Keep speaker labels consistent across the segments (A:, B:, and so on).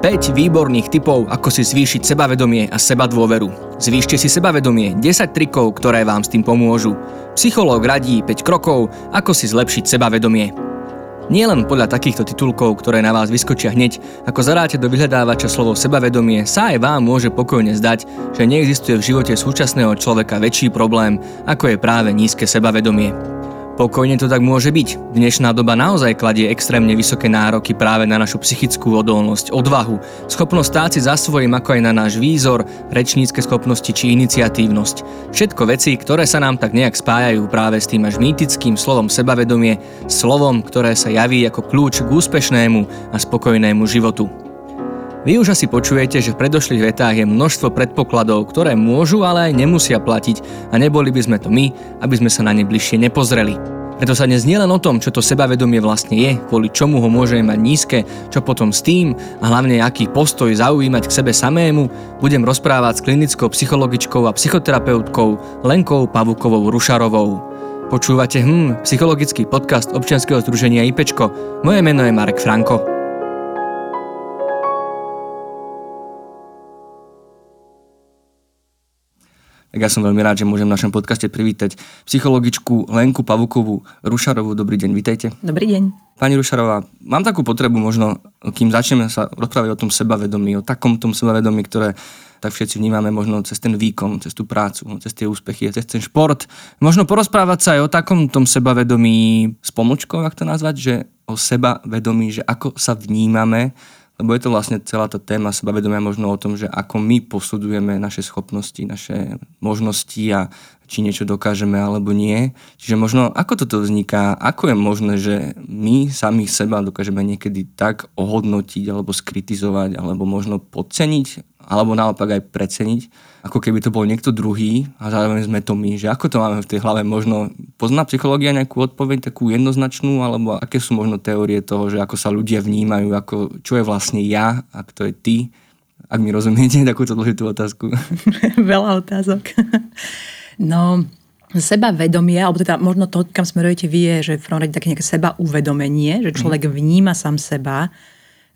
A: 5 výborných typov, ako si zvýšiť sebavedomie a seba dôveru. Zvýšte si sebavedomie 10 trikov, ktoré vám s tým pomôžu. Psychológ radí 5 krokov, ako si zlepšiť sebavedomie. Nie len podľa takýchto titulkov, ktoré na vás vyskočia hneď, ako zaráte do vyhľadávača slovo sebavedomie, sa aj vám môže pokojne zdať, že neexistuje v živote súčasného človeka väčší problém, ako je práve nízke sebavedomie. Pokojne to tak môže byť. Dnešná doba naozaj kladie extrémne vysoké nároky práve na našu psychickú odolnosť, odvahu, schopnosť stáť si za svojím ako aj na náš výzor, rečnícke schopnosti či iniciatívnosť. Všetko veci, ktoré sa nám tak nejak spájajú práve s tým až mýtickým slovom sebavedomie, slovom, ktoré sa javí ako kľúč k úspešnému a spokojnému životu. Vy už asi počujete, že v predošlých vetách je množstvo predpokladov, ktoré môžu, ale aj nemusia platiť a neboli by sme to my, aby sme sa na ne bližšie nepozreli. Preto sa dnes nielen o tom, čo to sebavedomie vlastne je, kvôli čomu ho môžeme mať nízke, čo potom s tým a hlavne aký postoj zaujímať k sebe samému, budem rozprávať s klinickou psychologičkou a psychoterapeutkou Lenkou Pavukovou Rušarovou. Počúvate hm, psychologický podcast občianskeho združenia IPčko. Moje meno je Marek Franko. Tak ja som veľmi rád, že môžem v našom podcaste privítať psychologičku Lenku Pavukovú Rušarovú. Dobrý deň, vítajte.
B: Dobrý deň.
A: Pani Rušarová, mám takú potrebu možno, kým začneme sa rozprávať o tom sebavedomí, o takom tom sebavedomí, ktoré tak všetci vnímame možno cez ten výkon, cez tú prácu, cez tie úspechy, cez ten šport. Možno porozprávať sa aj o takom tom sebavedomí s pomočkou, ak to nazvať, že o sebavedomí, že ako sa vnímame lebo je to vlastne celá tá téma sebavedomia možno o tom, že ako my posudujeme naše schopnosti, naše možnosti a či niečo dokážeme alebo nie. Čiže možno ako toto vzniká, ako je možné, že my samých seba dokážeme niekedy tak ohodnotiť alebo skritizovať alebo možno podceniť alebo naopak aj preceniť, ako keby to bol niekto druhý a zároveň sme to my, že ako to máme v tej hlave, možno pozná psychológia nejakú odpoveď takú jednoznačnú, alebo aké sú možno teórie toho, že ako sa ľudia vnímajú, ako, čo je vlastne ja a kto je ty, ak mi rozumiete takúto dôležitú otázku.
B: Veľa otázok. no, seba vedomie, alebo teda možno to, kam smerujete vy, je, že v prvom rade také nejaké seba uvedomenie, že človek mm. vníma sám seba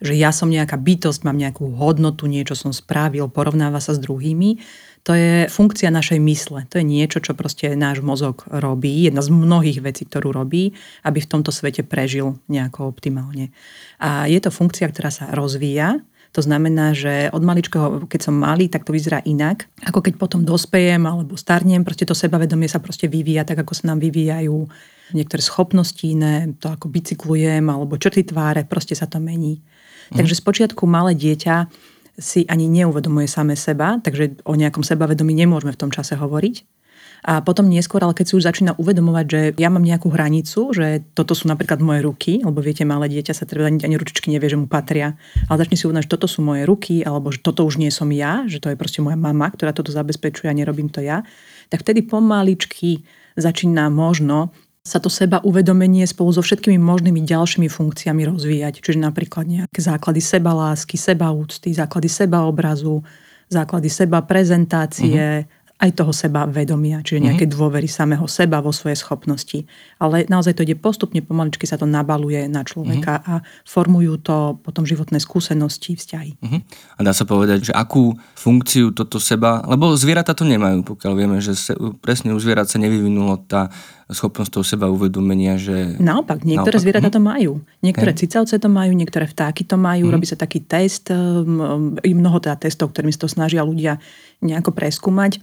B: že ja som nejaká bytosť, mám nejakú hodnotu, niečo som spravil, porovnáva sa s druhými. To je funkcia našej mysle. To je niečo, čo proste náš mozog robí. Jedna z mnohých vecí, ktorú robí, aby v tomto svete prežil nejako optimálne. A je to funkcia, ktorá sa rozvíja. To znamená, že od maličkého, keď som malý, tak to vyzerá inak. Ako keď potom dospejem alebo starnem, proste to sebavedomie sa proste vyvíja tak, ako sa nám vyvíjajú niektoré schopnosti iné, to ako bicyklujem alebo črty tváre, proste sa to mení. Mm. Takže spočiatku malé dieťa si ani neuvedomuje same seba, takže o nejakom sebavedomí nemôžeme v tom čase hovoriť. A potom neskôr, ale keď si už začína uvedomovať, že ja mám nejakú hranicu, že toto sú napríklad moje ruky, lebo viete, malé dieťa sa treba ani, ani ručičky nevie, že mu patria, ale začne si uvedomovať, že toto sú moje ruky, alebo že toto už nie som ja, že to je proste moja mama, ktorá toto zabezpečuje a nerobím to ja, tak vtedy pomaličky začína možno sa to seba uvedomenie spolu so všetkými možnými ďalšími funkciami rozvíjať. Čiže napríklad nejaké základy seba lásky, seba úcty, základy seba obrazu, základy seba prezentácie, uh-huh aj toho seba vedomia, čiže mhm. nejaké dôvery samého seba vo svoje schopnosti. Ale naozaj to ide postupne, pomaličky sa to nabaluje na človeka uh-huh. a formujú to potom životné skúsenosti, vzťahy. Uh-huh.
A: A dá sa povedať, že akú funkciu toto seba, lebo zvieratá to nemajú, pokiaľ vieme, že se, presne u zvierat sa nevyvinulo tá schopnosť toho seba uvedomenia, že...
B: Naopak, niektoré naopak. zvieratá to majú. Niektoré okay. cicavce to majú, niektoré vtáky to majú, uh-huh. robí sa taký test, i mnoho teda testov, ktorými sa to snažia ľudia nejako preskúmať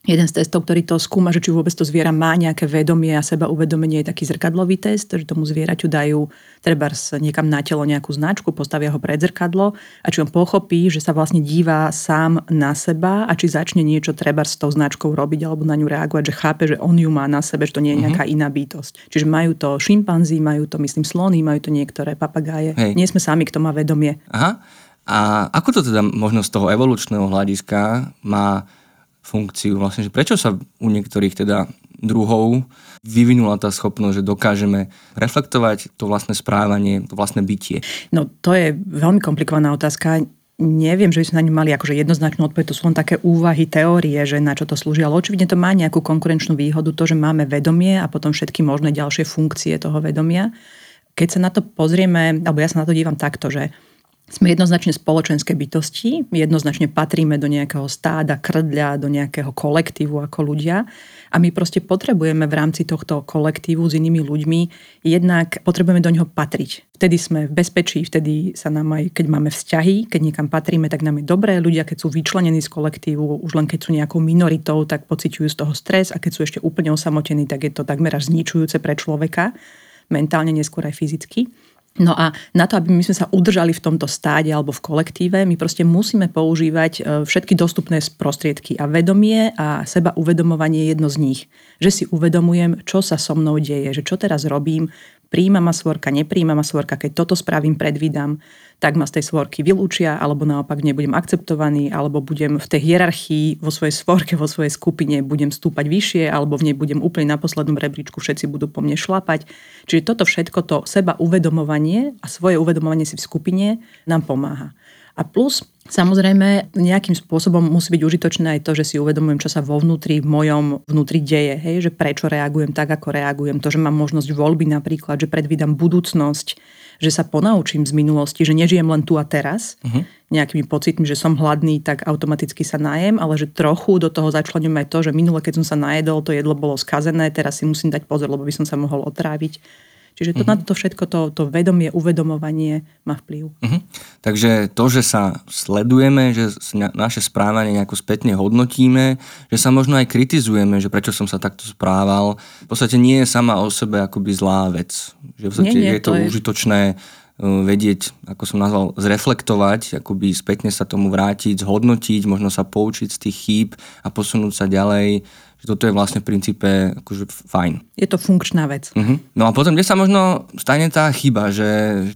B: Jeden z testov, ktorý to skúma, že či vôbec to zviera má nejaké vedomie a seba uvedomenie, je taký zrkadlový test, že tomu zvieraťu dajú treba niekam na telo nejakú značku, postavia ho pred zrkadlo a či on pochopí, že sa vlastne díva sám na seba a či začne niečo treba s tou značkou robiť alebo na ňu reagovať, že chápe, že on ju má na sebe, že to nie je mhm. nejaká uh-huh. iná bytosť. Čiže majú to šimpanzi, majú to myslím slony, majú to niektoré papagáje. Hej. Nie sme sami, kto má vedomie.
A: Aha. A ako to teda možno z toho evolučného hľadiska má funkciu. Vlastne, že prečo sa u niektorých teda druhov vyvinula tá schopnosť, že dokážeme reflektovať to vlastné správanie, to vlastné bytie?
B: No to je veľmi komplikovaná otázka. Neviem, že by sme na ňu mali akože jednoznačnú odpoveď, to sú len také úvahy, teórie, že na čo to slúži, ale očividne to má nejakú konkurenčnú výhodu, to, že máme vedomie a potom všetky možné ďalšie funkcie toho vedomia. Keď sa na to pozrieme, alebo ja sa na to dívam takto, že sme jednoznačne spoločenské bytosti, jednoznačne patríme do nejakého stáda, krdľa, do nejakého kolektívu ako ľudia a my proste potrebujeme v rámci tohto kolektívu s inými ľuďmi, jednak potrebujeme do neho patriť. Vtedy sme v bezpečí, vtedy sa nám aj, keď máme vzťahy, keď niekam patríme, tak nám je dobré. Ľudia, keď sú vyčlenení z kolektívu, už len keď sú nejakou minoritou, tak pociťujú z toho stres a keď sú ešte úplne osamotení, tak je to takmer až zničujúce pre človeka, mentálne, neskôr aj fyzicky. No a na to, aby my sme sa udržali v tomto stáde alebo v kolektíve, my proste musíme používať e, všetky dostupné prostriedky a vedomie a seba uvedomovanie je jedno z nich. Že si uvedomujem, čo sa so mnou deje, že čo teraz robím, príjma ma svorka, nepríjma ma svorka, keď toto spravím, predvídam, tak ma z tej svorky vylúčia, alebo naopak nebudem akceptovaný, alebo budem v tej hierarchii vo svojej svorke, vo svojej skupine, budem stúpať vyššie, alebo v nej budem úplne na poslednom rebríčku, všetci budú po mne šlapať. Čiže toto všetko, to seba uvedomovanie a svoje uvedomovanie si v skupine nám pomáha. A plus, samozrejme, nejakým spôsobom musí byť užitočné aj to, že si uvedomujem, čo sa vo vnútri, v mojom vnútri deje. Hej? Že prečo reagujem tak, ako reagujem. To, že mám možnosť voľby napríklad, že predvídam budúcnosť, že sa ponaučím z minulosti, že nežijem len tu a teraz, uh-huh. nejakými pocitmi, že som hladný, tak automaticky sa najem, ale že trochu do toho začlenujem aj to, že minule, keď som sa najedol, to jedlo bolo skazené, teraz si musím dať pozor, lebo by som sa mohol otráviť Čiže to, uh-huh. na to všetko, to, to vedomie, uvedomovanie má vplyv. Uh-huh.
A: Takže to, že sa sledujeme, že naše správanie nejako spätne hodnotíme, že sa možno aj kritizujeme, že prečo som sa takto správal, v podstate nie je sama o sebe akoby zlá vec. Že v podstate nie, nie, je to, to je... užitočné e, vedieť, ako som nazval, zreflektovať, akoby spätne sa tomu vrátiť, zhodnotiť, možno sa poučiť z tých chýb a posunúť sa ďalej že toto je vlastne v princípe akože fajn.
B: Je to funkčná vec.
A: Uh-huh. No a potom, kde sa možno stane tá chyba, že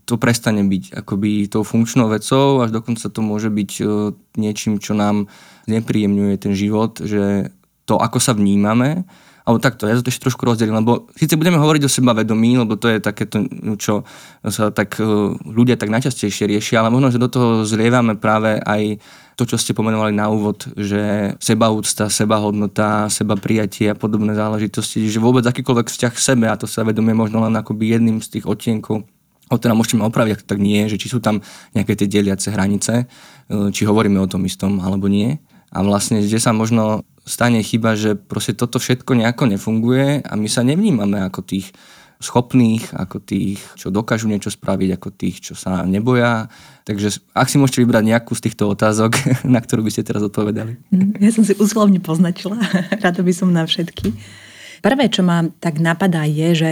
A: to prestane byť akoby tou funkčnou vecou, až dokonca to môže byť uh, niečím, čo nám znepríjemňuje ten život, že to, ako sa vnímame, alebo takto, ja to ešte trošku rozdelím, lebo síce budeme hovoriť o sebavedomí, lebo to je takéto, čo sa tak uh, ľudia tak najčastejšie riešia, ale možno, že do toho zlievame práve aj to, čo ste pomenovali na úvod, že sebaúcta, sebahodnota, seba prijatie a podobné záležitosti, že vôbec akýkoľvek vzťah k sebe a to sa vedomie možno len akoby jedným z tých odtienkov o teda môžeme opraviť, ak tak nie, že či sú tam nejaké tie deliace hranice, e, či hovoríme o tom istom alebo nie. A vlastne, kde sa možno stane chyba, že proste toto všetko nejako nefunguje a my sa nevnímame ako tých schopných, ako tých, čo dokážu niečo spraviť, ako tých, čo sa neboja. Takže ak si môžete vybrať nejakú z týchto otázok, na ktorú by ste teraz odpovedali.
B: Mm, ja som si úslovne poznačila, rada by som na všetky. Prvé, čo ma tak napadá, je, že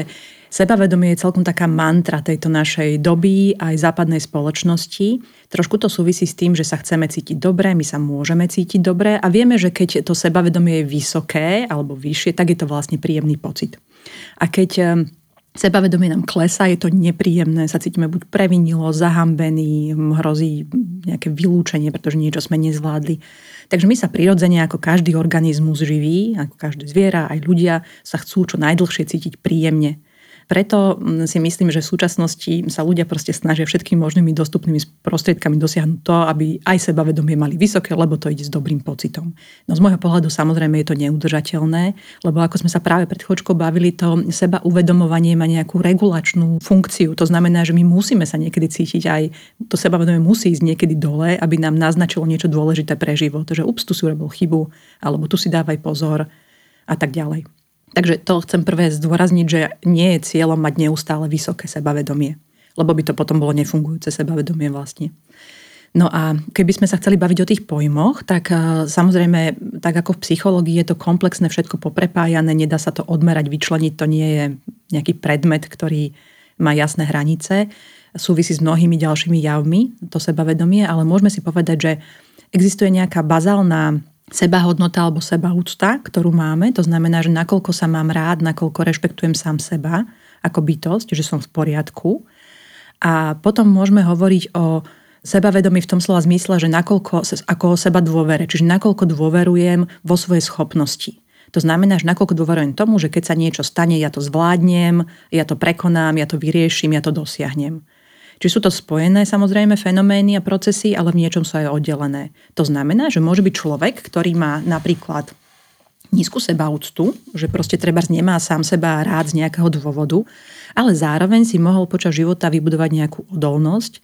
B: sebavedomie je celkom taká mantra tejto našej doby aj západnej spoločnosti. Trošku to súvisí s tým, že sa chceme cítiť dobre, my sa môžeme cítiť dobre a vieme, že keď to sebavedomie je vysoké alebo vyššie, tak je to vlastne príjemný pocit. A keď Sebavedomie nám klesá, je to nepríjemné, sa cítime buď previnilo, zahambený, hrozí nejaké vylúčenie, pretože niečo sme nezvládli. Takže my sa prirodzene ako každý organizmus živý, ako každé zviera, aj ľudia sa chcú čo najdlhšie cítiť príjemne. Preto mm, si myslím, že v súčasnosti sa ľudia proste snažia všetkými možnými dostupnými prostriedkami dosiahnuť to, aby aj sebavedomie mali vysoké, lebo to ide s dobrým pocitom. No z môjho pohľadu samozrejme je to neudržateľné, lebo ako sme sa práve pred chvíľočkou bavili, to seba uvedomovanie má nejakú regulačnú funkciu. To znamená, že my musíme sa niekedy cítiť aj, to sebavedomie musí ísť niekedy dole, aby nám naznačilo niečo dôležité pre život. Že ups, tu si urobil chybu, alebo tu si dávaj pozor a tak ďalej. Takže to chcem prvé zdôrazniť, že nie je cieľom mať neustále vysoké sebavedomie, lebo by to potom bolo nefungujúce sebavedomie vlastne. No a keby sme sa chceli baviť o tých pojmoch, tak e, samozrejme, tak ako v psychológii je to komplexné, všetko poprepájané, nedá sa to odmerať, vyčleniť, to nie je nejaký predmet, ktorý má jasné hranice, súvisí s mnohými ďalšími javmi, to sebavedomie, ale môžeme si povedať, že existuje nejaká bazálna sebahodnota alebo sebaúcta, ktorú máme. To znamená, že nakoľko sa mám rád, nakoľko rešpektujem sám seba ako bytosť, že som v poriadku. A potom môžeme hovoriť o sebavedomí v tom slova zmysle, že nakoľko, ako o seba dôvere, čiže nakoľko dôverujem vo svoje schopnosti. To znamená, že nakoľko dôverujem tomu, že keď sa niečo stane, ja to zvládnem, ja to prekonám, ja to vyrieším, ja to dosiahnem. Či sú to spojené samozrejme fenomény a procesy, ale v niečom sú aj oddelené. To znamená, že môže byť človek, ktorý má napríklad nízku sebaúctu, že proste treba nemá sám seba rád z nejakého dôvodu, ale zároveň si mohol počas života vybudovať nejakú odolnosť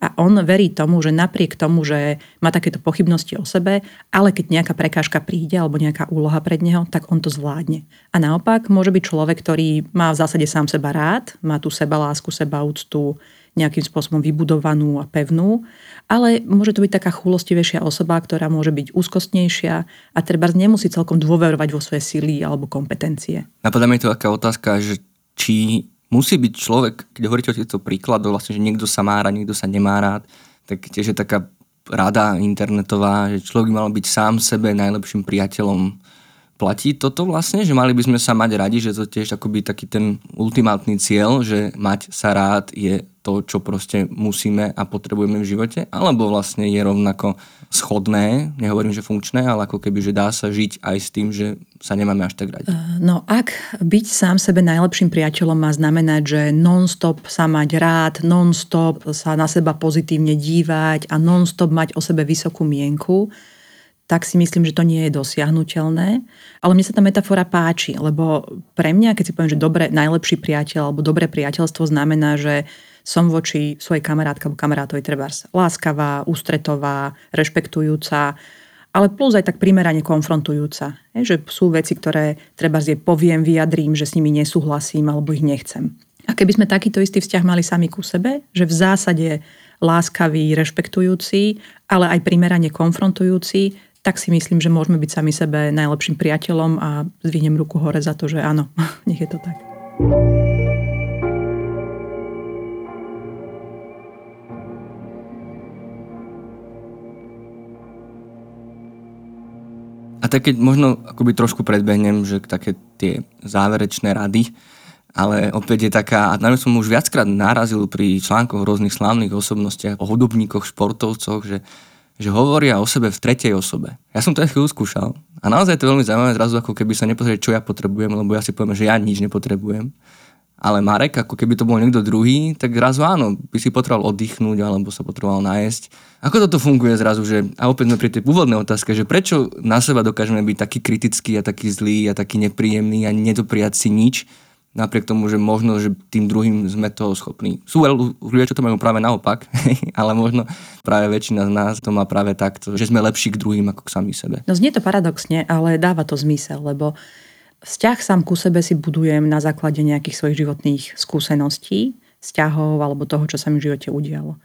B: A on verí tomu, že napriek tomu, že má takéto pochybnosti o sebe, ale keď nejaká prekážka príde alebo nejaká úloha pred neho, tak on to zvládne. A naopak môže byť človek, ktorý má v zásade sám seba rád, má tú seba lásku, seba úctu, nejakým spôsobom vybudovanú a pevnú, ale môže to byť taká chulostivejšia osoba, ktorá môže byť úzkostnejšia a treba nemusí celkom dôverovať vo svoje sily alebo kompetencie.
A: Napadá mi to taká otázka, že či musí byť človek, keď hovoríte o týchto príkladoch, vlastne, že niekto sa má rád, niekto sa nemá rád, tak tiež je taká rada internetová, že človek by mal byť sám sebe najlepším priateľom Platí toto vlastne, že mali by sme sa mať radi, že to tiež akoby taký ten ultimátny cieľ, že mať sa rád je to, čo proste musíme a potrebujeme v živote? Alebo vlastne je rovnako schodné, nehovorím, že funkčné, ale ako keby, že dá sa žiť aj s tým, že sa nemáme až tak radi? Eh,
B: no ak byť sám sebe najlepším priateľom má znamenať, že non-stop sa mať rád, non-stop sa na seba pozitívne dívať a non-stop mať o sebe vysokú mienku, tak si myslím, že to nie je dosiahnutelné. Ale mne sa tá metafora páči, lebo pre mňa, keď si poviem, že dobre, najlepší priateľ alebo dobré priateľstvo znamená, že som voči svojej kamarátke alebo kamarátovi treba láskavá, ústretová, rešpektujúca, ale plus aj tak primerane konfrontujúca. Je, že sú veci, ktoré treba je poviem, vyjadrím, že s nimi nesúhlasím alebo ich nechcem. A keby sme takýto istý vzťah mali sami ku sebe, že v zásade láskavý, rešpektujúci, ale aj primerane konfrontujúci, tak si myslím, že môžeme byť sami sebe najlepším priateľom a zvihnem ruku hore za to, že áno, nech je to tak.
A: A tak keď možno akoby trošku predbehnem, že také tie záverečné rady, ale opäť je taká, a na som už viackrát narazil pri článkoch rôznych slávnych osobnostiach, o hudobníkoch, športovcoch, že že hovoria o sebe v tretej osobe. Ja som to aj chvíľu skúšal a naozaj to je veľmi zaujímavé zrazu, ako keby sa nepozrieť, čo ja potrebujem, lebo ja si poviem, že ja nič nepotrebujem. Ale Marek, ako keby to bol niekto druhý, tak zrazu áno, by si potreboval oddychnúť alebo sa potreboval nájsť. Ako toto funguje zrazu, že, a opäť sme pri tej pôvodnej otázke, že prečo na seba dokážeme byť taký kritický a taký zlý a taký nepríjemný a nedopriať si nič, napriek tomu, že možno, že tým druhým sme to schopní. Sú ľudia, čo to majú práve naopak, ale možno práve väčšina z nás to má práve takto, že sme lepší k druhým ako k sami sebe.
B: No znie to paradoxne, ale dáva to zmysel, lebo vzťah sám ku sebe si budujem na základe nejakých svojich životných skúseností, vzťahov alebo toho, čo sa mi v živote udialo.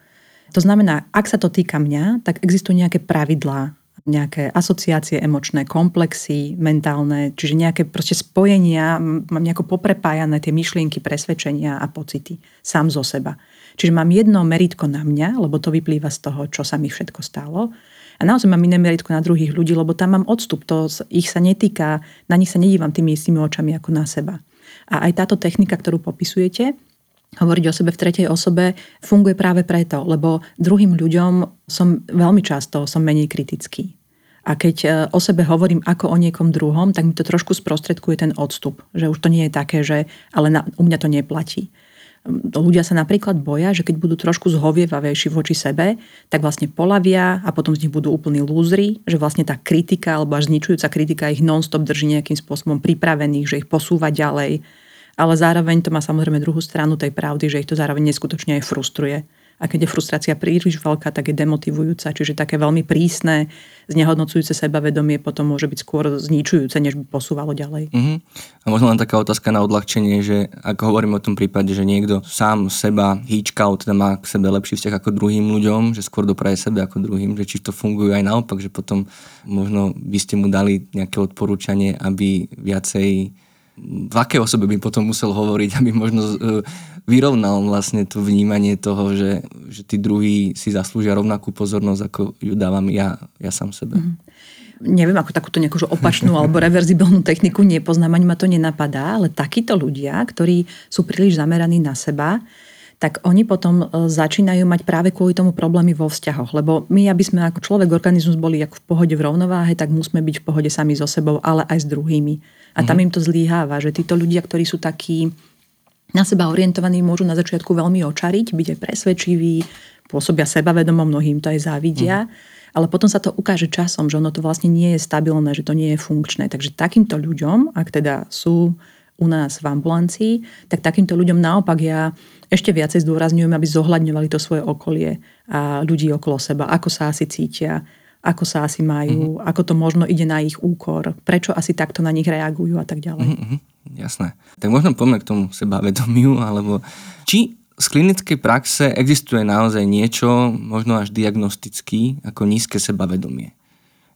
B: To znamená, ak sa to týka mňa, tak existujú nejaké pravidlá, nejaké asociácie emočné, komplexy mentálne, čiže nejaké proste spojenia, mám nejako poprepájané tie myšlienky, presvedčenia a pocity sám zo seba. Čiže mám jedno meritko na mňa, lebo to vyplýva z toho, čo sa mi všetko stalo. A naozaj mám iné meritko na druhých ľudí, lebo tam mám odstup. To ich sa netýka, na nich sa nedívam tými istými očami ako na seba. A aj táto technika, ktorú popisujete, hovoriť o sebe v tretej osobe funguje práve preto, lebo druhým ľuďom som veľmi často som menej kritický. A keď e, o sebe hovorím ako o niekom druhom, tak mi to trošku sprostredkuje ten odstup. Že už to nie je také, že ale na, u mňa to neplatí. Ľudia sa napríklad boja, že keď budú trošku zhovievavejší voči sebe, tak vlastne polavia a potom z nich budú úplní lúzri, že vlastne tá kritika alebo až zničujúca kritika ich non-stop drží nejakým spôsobom pripravených, že ich posúva ďalej, ale zároveň to má samozrejme druhú stranu tej pravdy, že ich to zároveň neskutočne aj frustruje. A keď je frustrácia príliš veľká, tak je demotivujúca. Čiže také veľmi prísne, znehodnocujúce sebavedomie potom môže byť skôr zničujúce, než by posúvalo ďalej.
A: Uh-huh. A možno len taká otázka na odľahčenie, že ako hovorím o tom prípade, že niekto sám seba hýčkal, teda má k sebe lepší vzťah ako druhým ľuďom, že skôr dopraje sebe ako druhým, že či to funguje aj naopak, že potom možno by ste mu dali nejaké odporúčanie, aby viacej v akej osobe by potom musel hovoriť, aby možno e, vyrovnal vlastne to vnímanie toho, že, že tí druhí si zaslúžia rovnakú pozornosť, ako ju dávam ja, ja sám sebe. Mm-hmm.
B: Neviem, ako takúto nejakú opačnú alebo reverzibilnú techniku nepoznám, ani ma to nenapadá, ale takíto ľudia, ktorí sú príliš zameraní na seba, tak oni potom e, začínajú mať práve kvôli tomu problémy vo vzťahoch. Lebo my, aby sme ako človek, organizmus boli ako v pohode v rovnováhe, tak musíme byť v pohode sami so sebou, ale aj s druhými. A tam mm-hmm. im to zlíháva, že títo ľudia, ktorí sú takí na seba orientovaní, môžu na začiatku veľmi očariť, byť aj presvedčiví, pôsobia sebavedomo, mnohým to aj závidia. Mm-hmm. Ale potom sa to ukáže časom, že ono to vlastne nie je stabilné, že to nie je funkčné. Takže takýmto ľuďom, ak teda sú u nás v ambulancii, tak takýmto ľuďom naopak ja ešte viacej zdôrazňujem, aby zohľadňovali to svoje okolie a ľudí okolo seba, ako sa asi cítia, ako sa asi majú, mm-hmm. ako to možno ide na ich úkor, prečo asi takto na nich reagujú a tak ďalej.
A: Mm-hmm, jasné. Tak možno poďme k tomu sebavedomiu, alebo či z klinickej praxe existuje naozaj niečo, možno až diagnostický, ako nízke sebavedomie.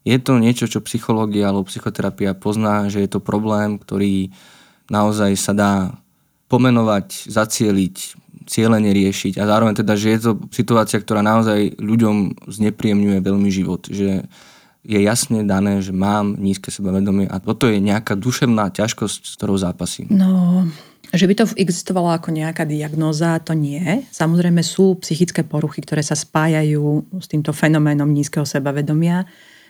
A: Je to niečo, čo psychológia alebo psychoterapia pozná, že je to problém, ktorý naozaj sa dá pomenovať, zacieliť, cieľene riešiť a zároveň teda, že je to situácia, ktorá naozaj ľuďom znepríjemňuje veľmi život. Že je jasne dané, že mám nízke sebavedomie a toto je nejaká duševná ťažkosť, s ktorou zápasím.
B: No, že by to existovalo ako nejaká diagnóza, to nie. Samozrejme sú psychické poruchy, ktoré sa spájajú s týmto fenoménom nízkeho sebavedomia.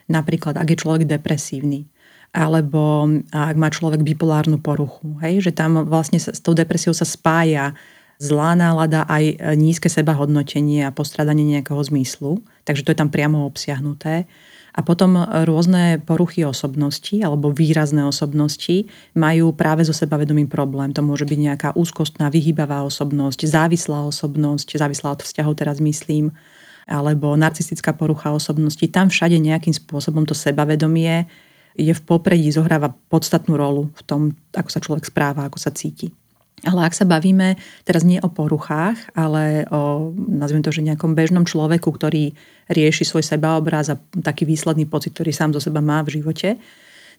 B: Napríklad, ak je človek depresívny, alebo ak má človek bipolárnu poruchu. Hej? Že tam vlastne s tou depresiou sa spája zlá nálada aj nízke sebahodnotenie a postradanie nejakého zmyslu. Takže to je tam priamo obsiahnuté. A potom rôzne poruchy osobnosti alebo výrazné osobnosti majú práve so sebavedomým problém. To môže byť nejaká úzkostná, vyhýbavá osobnosť, závislá osobnosť, závislá od vzťahov teraz myslím, alebo narcistická porucha osobnosti. Tam všade nejakým spôsobom to sebavedomie je v popredí, zohráva podstatnú rolu v tom, ako sa človek správa, ako sa cíti. Ale ak sa bavíme teraz nie o poruchách, ale o, nazviem to, že nejakom bežnom človeku, ktorý rieši svoj sebaobraz a taký výsledný pocit, ktorý sám zo seba má v živote,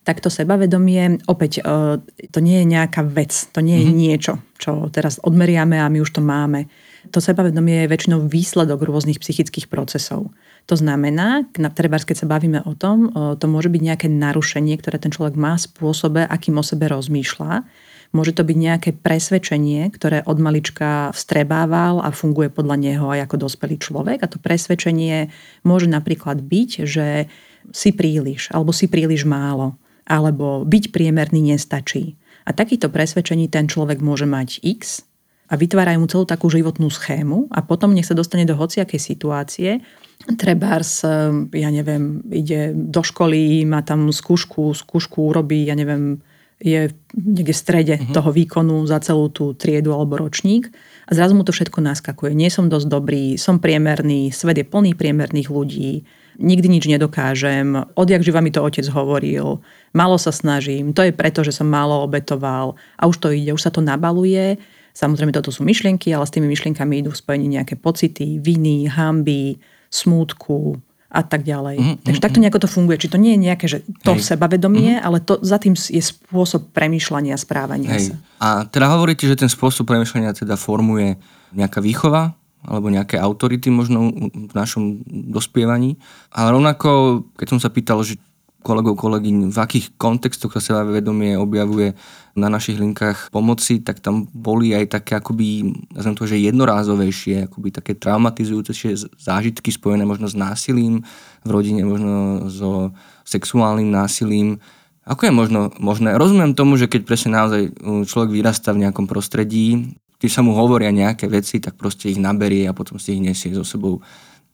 B: tak to sebavedomie, opäť, e, to nie je nejaká vec, to nie je mm-hmm. niečo, čo teraz odmeriame a my už to máme. To sebavedomie je väčšinou výsledok rôznych psychických procesov. To znamená, treba, keď sa bavíme o tom, to môže byť nejaké narušenie, ktoré ten človek má spôsobe, akým o sebe rozmýšľa Môže to byť nejaké presvedčenie, ktoré od malička vstrebával a funguje podľa neho aj ako dospelý človek. A to presvedčenie môže napríklad byť, že si príliš alebo si príliš málo alebo byť priemerný nestačí. A takýto presvedčení ten človek môže mať X a vytvárajú mu celú takú životnú schému a potom nech sa dostane do hociakej situácie, Trebárs, ja neviem, ide do školy, má tam skúšku, skúšku urobí, ja neviem, je niekde v strede uh-huh. toho výkonu za celú tú triedu alebo ročník a zrazu mu to všetko naskakuje. Nie som dosť dobrý, som priemerný, svet je plný priemerných ľudí, nikdy nič nedokážem, odjak živa mi to otec hovoril, málo sa snažím, to je preto, že som málo obetoval a už to ide, už sa to nabaluje. Samozrejme, toto sú myšlienky, ale s tými myšlienkami idú v spojení nejaké pocity, viny, hamby, smútku, a tak ďalej. Mm, mm, Takže takto mhm. nejako to funguje. Či to nie je nejaké, že to Hej. sebavedomie, mm. ale to, za tým je spôsob premýšľania, správania Hej. sa.
A: A teda hovoríte, že ten spôsob premýšľania teda formuje nejaká výchova, alebo nejaké autority možno v našom dospievaní. Ale rovnako, keď som sa pýtal, že kolegov, kolegyň, v akých kontextoch sa vedomie objavuje na našich linkách pomoci, tak tam boli aj také akoby, nazvem to, že jednorázovejšie, akoby také traumatizujúce zážitky spojené možno s násilím v rodine, možno so sexuálnym násilím. Ako je možno možné? Rozumiem tomu, že keď presne naozaj človek vyrastá v nejakom prostredí, keď sa mu hovoria nejaké veci, tak proste ich naberie a potom si ich nesie so sebou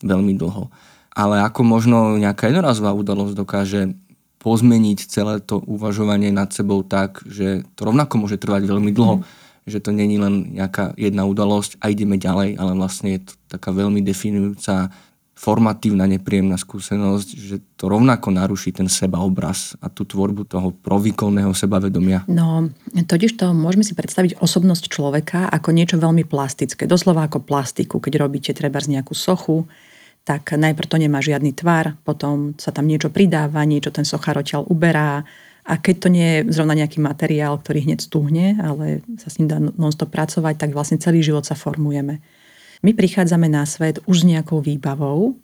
A: veľmi dlho ale ako možno nejaká jednorazová udalosť dokáže pozmeniť celé to uvažovanie nad sebou tak, že to rovnako môže trvať veľmi dlho, mm. že to není len nejaká jedna udalosť a ideme ďalej, ale vlastne je to taká veľmi definujúca formatívna, nepríjemná skúsenosť, že to rovnako naruší ten sebaobraz a tú tvorbu toho provýkolného sebavedomia.
B: No, totiž to môžeme si predstaviť osobnosť človeka ako niečo veľmi plastické, doslova ako plastiku, keď robíte treba z nejakú sochu, tak najprv to nemá žiadny tvar, potom sa tam niečo pridáva, niečo ten sochár odtiaľ uberá a keď to nie je zrovna nejaký materiál, ktorý hneď stúhne, ale sa s ním dá non-stop pracovať, tak vlastne celý život sa formujeme. My prichádzame na svet už s nejakou výbavou,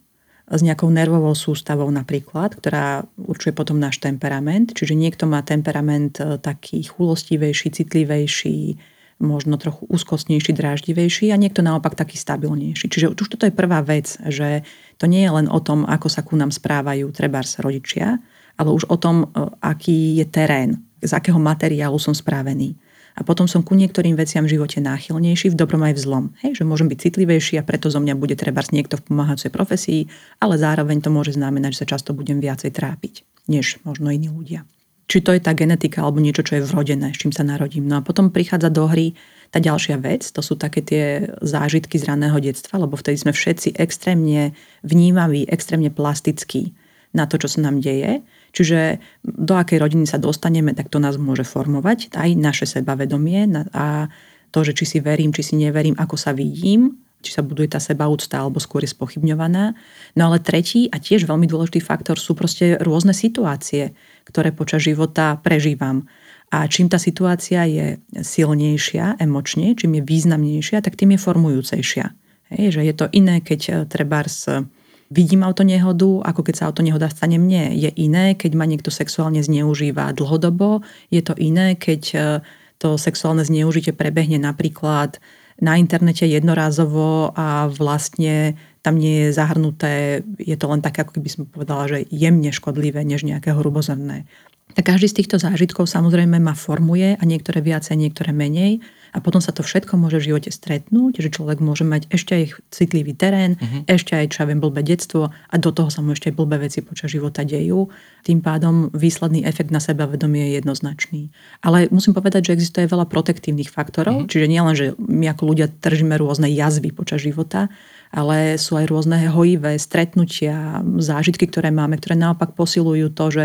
B: s nejakou nervovou sústavou napríklad, ktorá určuje potom náš temperament. Čiže niekto má temperament e, taký chulostivejší, citlivejší, možno trochu úzkostnejší, dráždivejší a niekto naopak taký stabilnejší. Čiže už toto je prvá vec, že to nie je len o tom, ako sa ku nám správajú trebárs rodičia, ale už o tom, e, aký je terén, z akého materiálu som správený. A potom som ku niektorým veciam v živote náchylnejší, v dobrom aj v zlom. Hej, že môžem byť citlivejší a preto zo mňa bude treba niekto v pomáhajúcej profesii, ale zároveň to môže znamenať, že sa často budem viacej trápiť, než možno iní ľudia. Či to je tá genetika alebo niečo, čo je vrodené, s čím sa narodím. No a potom prichádza do hry tá ďalšia vec, to sú také tie zážitky z raného detstva, lebo vtedy sme všetci extrémne vnímaví, extrémne plastickí na to, čo sa nám deje. Čiže do akej rodiny sa dostaneme, tak to nás môže formovať aj naše sebavedomie a to, že či si verím, či si neverím, ako sa vidím, či sa buduje tá sebaúcta alebo skôr je spochybňovaná. No ale tretí a tiež veľmi dôležitý faktor sú proste rôzne situácie, ktoré počas života prežívam. A čím tá situácia je silnejšia emočne, čím je významnejšia, tak tým je formujúcejšia. Hej, že je to iné, keď e, trebárs vidím auto nehodu, ako keď sa auto nehoda stane mne. Je iné, keď ma niekto sexuálne zneužíva dlhodobo. Je to iné, keď e, to sexuálne zneužitie prebehne napríklad na internete jednorázovo a vlastne tam nie je zahrnuté, je to len také, ako keby som povedala, že jemne škodlivé, než nejaké hrubozrné. Tak každý z týchto zážitkov samozrejme ma formuje a niektoré viacej, niektoré menej. A potom sa to všetko môže v živote stretnúť, že človek môže mať ešte aj citlivý terén, uh-huh. ešte aj, čo ja viem, blbé detstvo a do toho sa mu ešte aj blbé veci počas života dejú. Tým pádom výsledný efekt na sebavedomie je jednoznačný. Ale musím povedať, že existuje veľa protektívnych faktorov, uh-huh. čiže nielen, že my ako ľudia držíme rôzne jazvy počas života, ale sú aj rôzne hojivé stretnutia, zážitky, ktoré máme, ktoré naopak posilujú to, že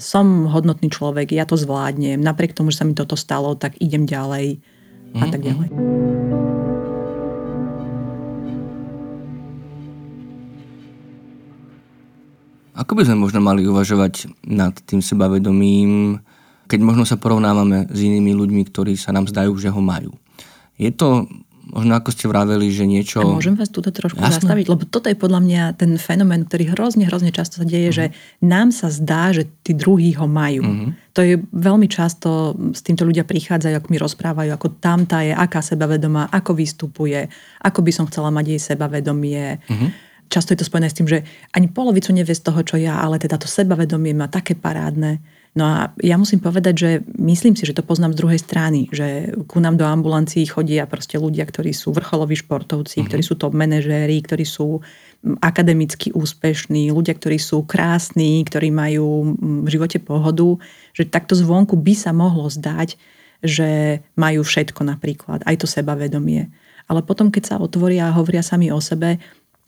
B: som hodnotný človek, ja to zvládnem, napriek tomu, že sa mi toto stalo, tak idem ďalej a tak mhm, ďalej.
A: Ako by sme možno mali uvažovať nad tým sebavedomím, keď možno sa porovnávame s inými ľuďmi, ktorí sa nám zdajú, že ho majú? Je to možno ako ste vraveli, že niečo...
B: A môžem vás túto trošku Jasné. zastaviť, lebo toto je podľa mňa ten fenomén, ktorý hrozne, hrozne často sa deje, uh-huh. že nám sa zdá, že tí druhí ho majú. Uh-huh. To je veľmi často, s týmto ľudia prichádzajú, ako mi rozprávajú, ako tamta je, aká sebavedomá, ako vystupuje, ako by som chcela mať jej sebavedomie. Uh-huh. Často je to spojené s tým, že ani polovicu nevie z toho, čo ja, ale teda to sebavedomie má také parádne. No a ja musím povedať, že myslím si, že to poznám z druhej strany, že ku nám do ambulancií chodia proste ľudia, ktorí sú vrcholoví športovci, mm-hmm. ktorí sú top manažéri, ktorí sú akademicky úspešní, ľudia, ktorí sú krásni, ktorí majú v živote pohodu, že takto zvonku by sa mohlo zdať, že majú všetko napríklad, aj to sebavedomie. Ale potom, keď sa otvoria a hovoria sami o sebe,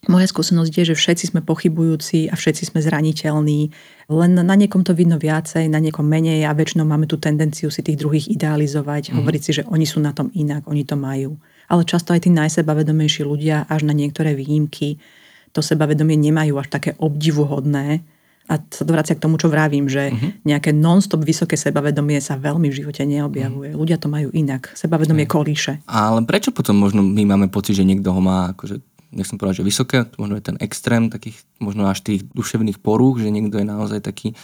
B: moja skúsenosť je, že všetci sme pochybujúci a všetci sme zraniteľní. Len na niekom to vidno viacej, na niekom menej a väčšinou máme tú tendenciu si tých druhých idealizovať, mm. hovoriť si, že oni sú na tom inak, oni to majú. Ale často aj tí najsebavedomejší ľudia, až na niektoré výjimky, to sebavedomie nemajú až také obdivuhodné. A sa to vracia k tomu, čo vravím, že uh-huh. nejaké non-stop vysoké sebavedomie sa veľmi v živote neobjavuje. Uh-huh. Ľudia to majú inak. Sebavedomie uh-huh. kolíše. Ale prečo potom možno my máme pocit, že niekto ho má akože nechcem povedať, že vysoké, možno je ten extrém takých, možno až tých duševných porúch, že niekto je naozaj taký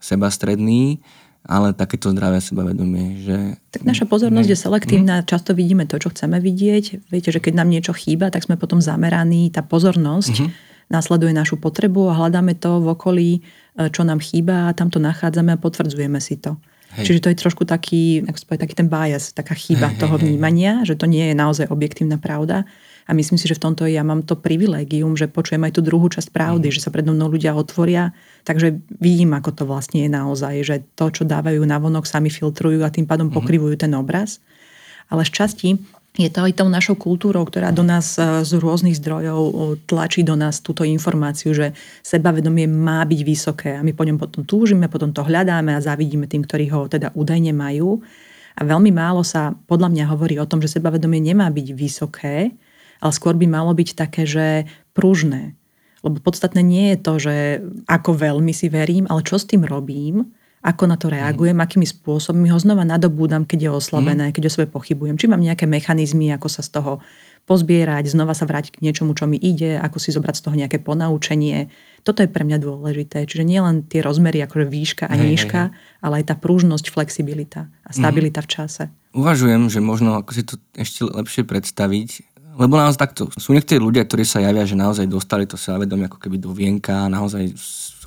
B: sebastredný, ale takéto zdravé sebavedomie. Že... Tak naša pozornosť ne... je selektívna, mm. často vidíme to, čo chceme vidieť. Viete, že keď nám niečo chýba, tak sme potom zameraní, tá pozornosť mm-hmm. následuje našu potrebu a hľadáme to v okolí, e, čo nám chýba a tam to nachádzame a potvrdzujeme si to. Hej. Čiže to je trošku taký, ako spôj, taký ten bias, taká chyba hej, toho hej, vnímania, hej. že to nie je naozaj objektívna pravda. A myslím si, že v tomto ja mám to privilégium, že počujem aj tú druhú časť pravdy, mm. že sa predo mnou ľudia otvoria, takže vidím, ako to vlastne je naozaj, že to, čo dávajú na vonok, sami filtrujú a tým pádom mm. pokrývujú ten obraz. Ale z časti je to aj tou našou kultúrou, ktorá do nás e, z rôznych zdrojov e, tlačí do nás túto informáciu, že sebavedomie má byť vysoké a my po ňom potom túžime, potom to hľadáme a závidíme tým, ktorí ho teda údajne majú. A veľmi málo sa podľa mňa hovorí o tom, že sebavedomie nemá byť vysoké, ale skôr by malo byť také, že pružné. Lebo podstatné nie je to, že ako veľmi si verím, ale čo s tým robím, ako na to reagujem, mm. akými spôsobmi ho znova nadobúdam, keď je oslabené, mm. keď o sebe pochybujem. Či mám nejaké mechanizmy, ako sa z toho pozbierať, znova sa vrátiť k niečomu, čo mi ide, ako si zobrať z toho nejaké ponaučenie. Toto je pre mňa dôležité. Čiže nie len tie rozmery, akože výška a nížka, hej, hej. ale aj tá pružnosť, flexibilita a stabilita mm. v čase. Uvažujem, že možno ako si to ešte lepšie predstaviť, lebo naozaj takto, sú niektorí ľudia, ktorí sa javia, že naozaj dostali to sebavedomie ako keby do vienka, naozaj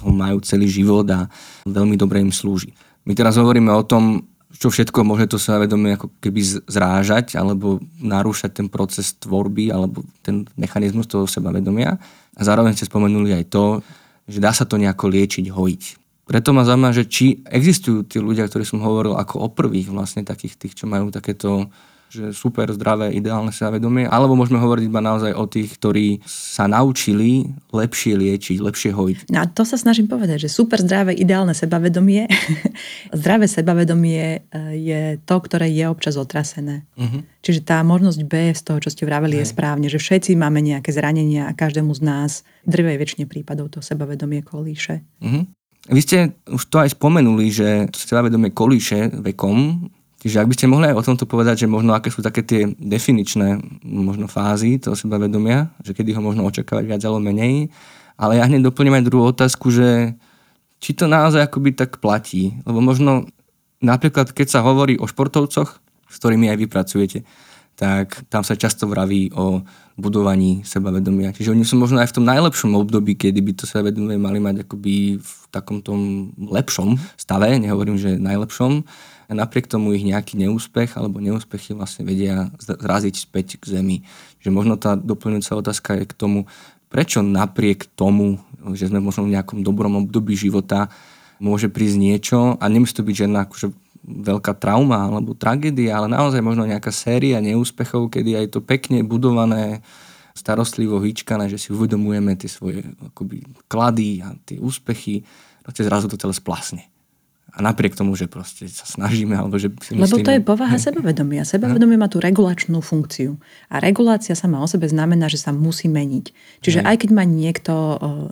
B: ho majú celý život a veľmi dobre im slúži. My teraz hovoríme o tom, čo všetko môže to sebavedomie ako keby zrážať alebo narúšať ten proces tvorby alebo ten mechanizmus toho sebavedomia. A zároveň ste spomenuli aj to, že dá sa to nejako liečiť, hojiť.
A: Preto ma zaujíma, že či existujú tí ľudia, ktorí som hovoril ako o prvých vlastne takých tých, čo majú takéto že super, zdravé, ideálne sebavedomie, alebo môžeme hovoriť iba naozaj o tých, ktorí sa naučili lepšie liečiť, lepšie hojiť.
B: No a to sa snažím povedať, že super zdravé, ideálne sebavedomie, zdravé sebavedomie e, je to, ktoré je občas otrasené. Uh-huh. Čiže tá možnosť B z toho, čo ste vraveli, je správne, že všetci máme nejaké zranenia a každému z nás drvej väčšine prípadov to sebavedomie kolíše. Uh-huh.
A: Vy ste už to aj spomenuli, že sebavedomie kolíše vekom, Čiže ak by ste mohli aj o tomto povedať, že možno aké sú také tie definičné možno fázy toho sebavedomia, že kedy ho možno očakávať viac alebo menej. Ale ja hneď doplním aj druhú otázku, že či to naozaj akoby tak platí. Lebo možno napríklad, keď sa hovorí o športovcoch, s ktorými aj vy pracujete, tak tam sa často vraví o budovaní sebavedomia. Čiže oni sú možno aj v tom najlepšom období, kedy by to sebavedomie mali mať akoby v takom tom lepšom stave, nehovorím, že najlepšom, a napriek tomu ich nejaký neúspech alebo neúspechy vlastne vedia zraziť späť k zemi. Že možno tá doplňujúca otázka je k tomu, prečo napriek tomu, že sme možno v nejakom dobrom období života, môže prísť niečo a nemusí to byť žiadna akože veľká trauma alebo tragédia, ale naozaj možno nejaká séria neúspechov, kedy aj to pekne budované starostlivo vyčkané, že si uvedomujeme tie svoje akoby, klady a tie úspechy, proste zrazu to celé splasne. A napriek tomu, že proste sa snažíme, alebo že si
B: myslíme... Lebo to je povaha sebavedomia. Sebavedomie má tú regulačnú funkciu. A regulácia sama o sebe znamená, že sa musí meniť. Čiže Hej. aj keď má niekto,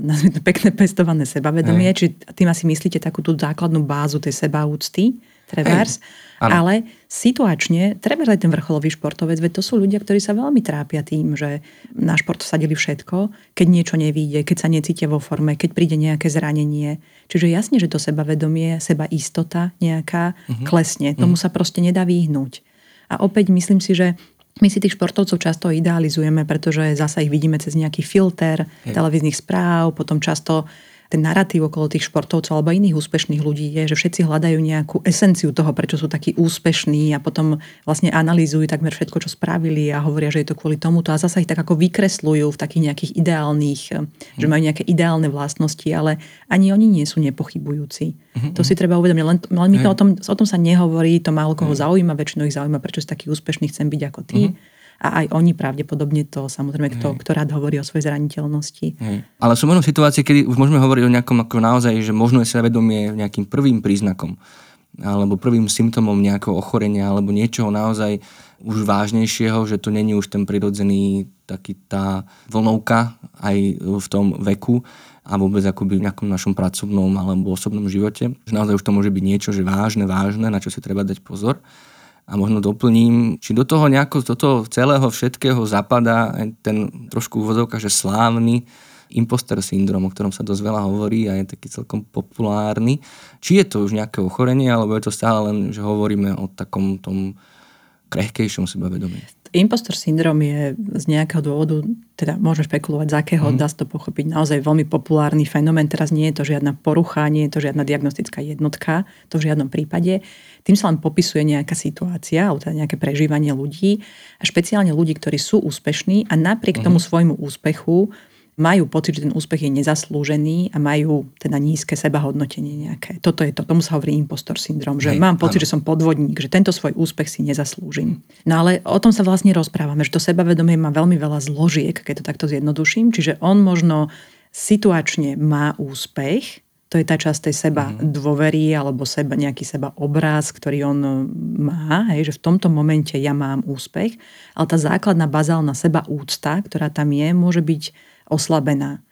B: nazvime to pekné pestované sebavedomie, Hej. či tým asi myslíte takú tú základnú bázu tej sebaúcty, trebárs, ale situačne, treba aj ten vrcholový športovec, veď to sú ľudia, ktorí sa veľmi trápia tým, že na šport sadili všetko, keď niečo nevíde, keď sa necítia vo forme, keď príde nejaké zranenie. Čiže jasne, že to sebavedomie, seba istota nejaká uh-huh. klesne. Tomu uh-huh. sa proste nedá vyhnúť. A opäť myslím si, že my si tých športovcov často idealizujeme, pretože zasa ich vidíme cez nejaký filter Hej. televíznych správ, potom často ten narratív okolo tých športovcov alebo iných úspešných ľudí je, že všetci hľadajú nejakú esenciu toho, prečo sú takí úspešní a potom vlastne analýzujú takmer všetko, čo spravili a hovoria, že je to kvôli tomuto a zase ich tak ako vykresľujú v takých nejakých ideálnych, že majú nejaké ideálne vlastnosti, ale ani oni nie sú nepochybujúci. Mm-hmm. To si treba uvedomiť, len, len my to o tom, o tom sa nehovorí, to málo koho mm-hmm. zaujíma, väčšinou ich zaujíma, prečo si taký úspešný, chcem byť ako ty. Mm-hmm a aj oni pravdepodobne to, samozrejme, kto, kto rád hovorí o svojej zraniteľnosti.
A: Hej. Ale sú možno situácie, kedy už môžeme hovoriť o nejakom ako naozaj, že možno je sebavedomie nejakým prvým príznakom alebo prvým symptómom nejakého ochorenia alebo niečoho naozaj už vážnejšieho, že to není už ten prirodzený taký tá vlnovka aj v tom veku a vôbec akoby v nejakom našom pracovnom alebo osobnom živote. Že naozaj už to môže byť niečo, že vážne, vážne, na čo si treba dať pozor. A možno doplním, či do toho nejako, do toho celého všetkého zapadá ten trošku úvodovka, že slávny imposter syndrom, o ktorom sa dosť veľa hovorí a je taký celkom populárny. Či je to už nejaké ochorenie, alebo je to stále len, že hovoríme o takom tom krehkejšom sebavedomí?
B: Impostor syndrom je z nejakého dôvodu, teda môžem špekulovať, z akého, mm. dá sa to pochopiť, naozaj veľmi populárny fenomén. Teraz nie je to žiadna porucha, nie je to žiadna diagnostická jednotka, to v žiadnom prípade. Tým sa len popisuje nejaká situácia, alebo teda nejaké prežívanie ľudí a špeciálne ľudí, ktorí sú úspešní a napriek mm. tomu svojmu úspechu majú pocit, že ten úspech je nezaslúžený a majú teda nízke sebahodnotenie nejaké. Toto je to, tomu sa hovorí impostor syndrom, že Hej, mám pocit, áno. že som podvodník, že tento svoj úspech si nezaslúžim. No ale o tom sa vlastne rozprávame, že to sebavedomie má veľmi veľa zložiek, keď to takto zjednoduším, čiže on možno situačne má úspech, to je tá časť tej seba mm. dôvery alebo seba, nejaký seba obraz, ktorý on má, hej, že v tomto momente ja mám úspech, ale tá základná bazálna seba úcta, ktorá tam je, môže byť oslabená.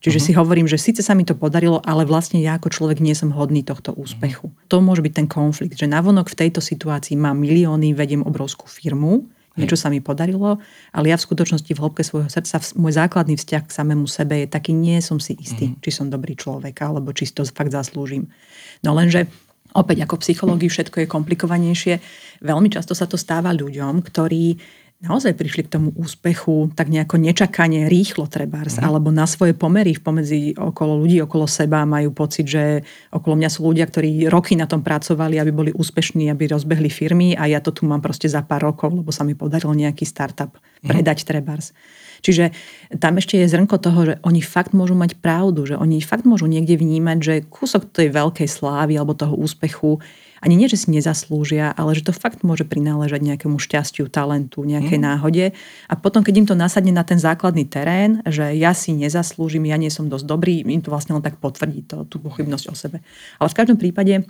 B: Čiže uh-huh. si hovorím, že síce sa mi to podarilo, ale vlastne ja ako človek nie som hodný tohto úspechu. Uh-huh. To môže byť ten konflikt, že navonok v tejto situácii mám milióny, vediem obrovskú firmu, niečo sa mi podarilo, ale ja v skutočnosti v hĺbke svojho srdca, môj základný vzťah k samému sebe je taký, nie som si istý, uh-huh. či som dobrý človek, alebo či si to fakt zaslúžim. No lenže opäť ako v psychológii všetko je komplikovanejšie. Veľmi často sa to stáva ľuďom, ktorí naozaj prišli k tomu úspechu tak nejako nečakane, rýchlo trebárs, mm. alebo na svoje pomery pomedzi okolo ľudí, okolo seba majú pocit, že okolo mňa sú ľudia, ktorí roky na tom pracovali, aby boli úspešní, aby rozbehli firmy a ja to tu mám proste za pár rokov, lebo sa mi podarilo nejaký startup mhm. predať mm. trebárs. Čiže tam ešte je zrnko toho, že oni fakt môžu mať pravdu, že oni fakt môžu niekde vnímať, že kúsok tej veľkej slávy alebo toho úspechu ani nie, že si nezaslúžia, ale že to fakt môže prináležať nejakému šťastiu, talentu, nejakej mm. náhode. A potom, keď im to nasadne na ten základný terén, že ja si nezaslúžim, ja nie som dosť dobrý, im to vlastne len tak potvrdí to, tú pochybnosť o sebe. Ale v každom prípade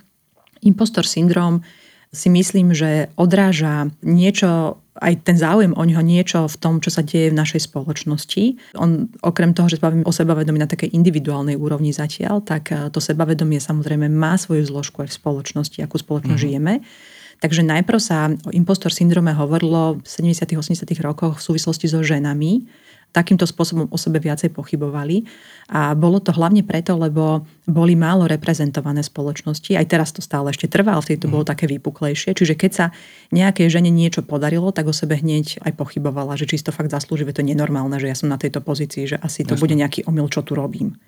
B: impostor syndrom si myslím, že odráža niečo, aj ten záujem o neho niečo v tom, čo sa deje v našej spoločnosti. On okrem toho, že bavíme o sebavedomí na takej individuálnej úrovni zatiaľ, tak eh, to sebavedomie samozrejme má svoju zložku aj v spoločnosti, akú spoločnosť mm-hmm. žijeme. Takže najprv sa o impostor syndrome hovorilo v 70. 80. rokoch v súvislosti so ženami, takýmto spôsobom o sebe viacej pochybovali. A bolo to hlavne preto, lebo boli málo reprezentované spoločnosti. Aj teraz to stále ešte trvá, ale vtedy to bolo mhm. také vypuklejšie. Čiže keď sa nejakej žene niečo podarilo, tak o sebe hneď aj pochybovala, že čisto fakt zaslúži, to je nenormálne, že ja som na tejto pozícii, že asi to Jasne. bude nejaký omyl, čo tu robím.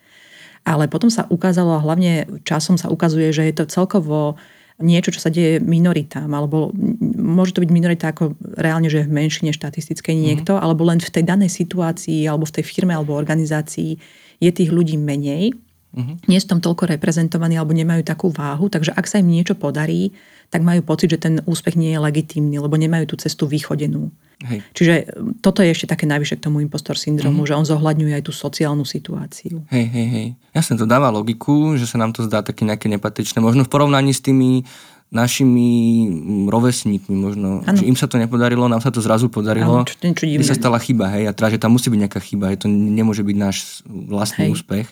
B: Ale potom sa ukázalo, a hlavne časom sa ukazuje, že je to celkovo niečo, čo sa deje minoritám, alebo môže to byť minorita ako reálne, že v menšine štatistickej mhm. niekto, mm. alebo len v tej danej situácii, alebo v tej firme, alebo organizácii je tých ľudí menej, mm. nie sú tam toľko reprezentovaní, alebo nemajú takú váhu, takže ak sa im niečo podarí, tak majú pocit, že ten úspech nie je legitímny, lebo nemajú tú cestu vychodenú. Hej. Čiže um, toto je ešte také najvyššie k tomu impostor syndromu, mm-hmm. že on zohľadňuje aj tú sociálnu situáciu.
A: Hej, hej, hej. Jasne, to dáva logiku, že sa nám to zdá také nejaké nepatričné. Možno v porovnaní s tými našimi mm, rovesníkmi možno, ano. že im sa to nepodarilo, nám sa to zrazu podarilo. Ano, čo, čo divné. sa stala chyba, hej, a teda, že tam musí byť nejaká chyba, hej, to nemôže byť náš vlastný hej. úspech.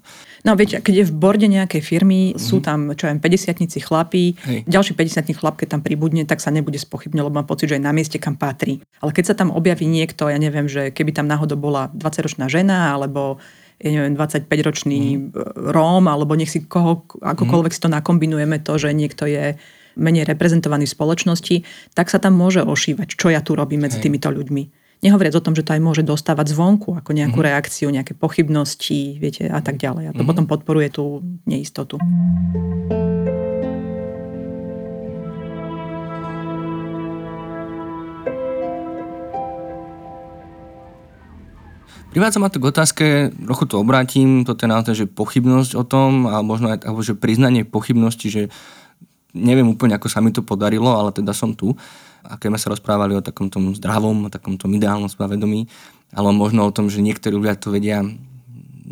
B: No viete, keď je v borde nejakej firmy, mm-hmm. sú tam, čo aj 50 chlapí, hej. ďalší 50 chlap, keď tam pribudne, tak sa nebude spochybňovať, lebo má pocit, že je na mieste, kam patrí. Ale keď sa tam objaví niekto, ja neviem, že keby tam náhodou bola 20-ročná žena, alebo ja neviem, 25-ročný mm. Róm, alebo nech si koho, akokoľvek mm. si to nakombinujeme to, že niekto je menej reprezentovaní v spoločnosti, tak sa tam môže ošívať, čo ja tu robím medzi týmito ľuďmi. Nehovoriac o tom, že to aj môže dostávať zvonku, ako nejakú mm-hmm. reakciu, nejaké pochybnosti, viete, a tak ďalej. A to mm-hmm. potom podporuje tú neistotu.
A: Privádza ma to k otázke, trochu to obrátim, toto je naozaj, že pochybnosť o tom a možno aj alebo, že priznanie pochybnosti, že neviem úplne, ako sa mi to podarilo, ale teda som tu. A keď sme sa rozprávali o takom tom zdravom, o takom tom ideálnom spavedomí, ale možno o tom, že niektorí ľudia to vedia,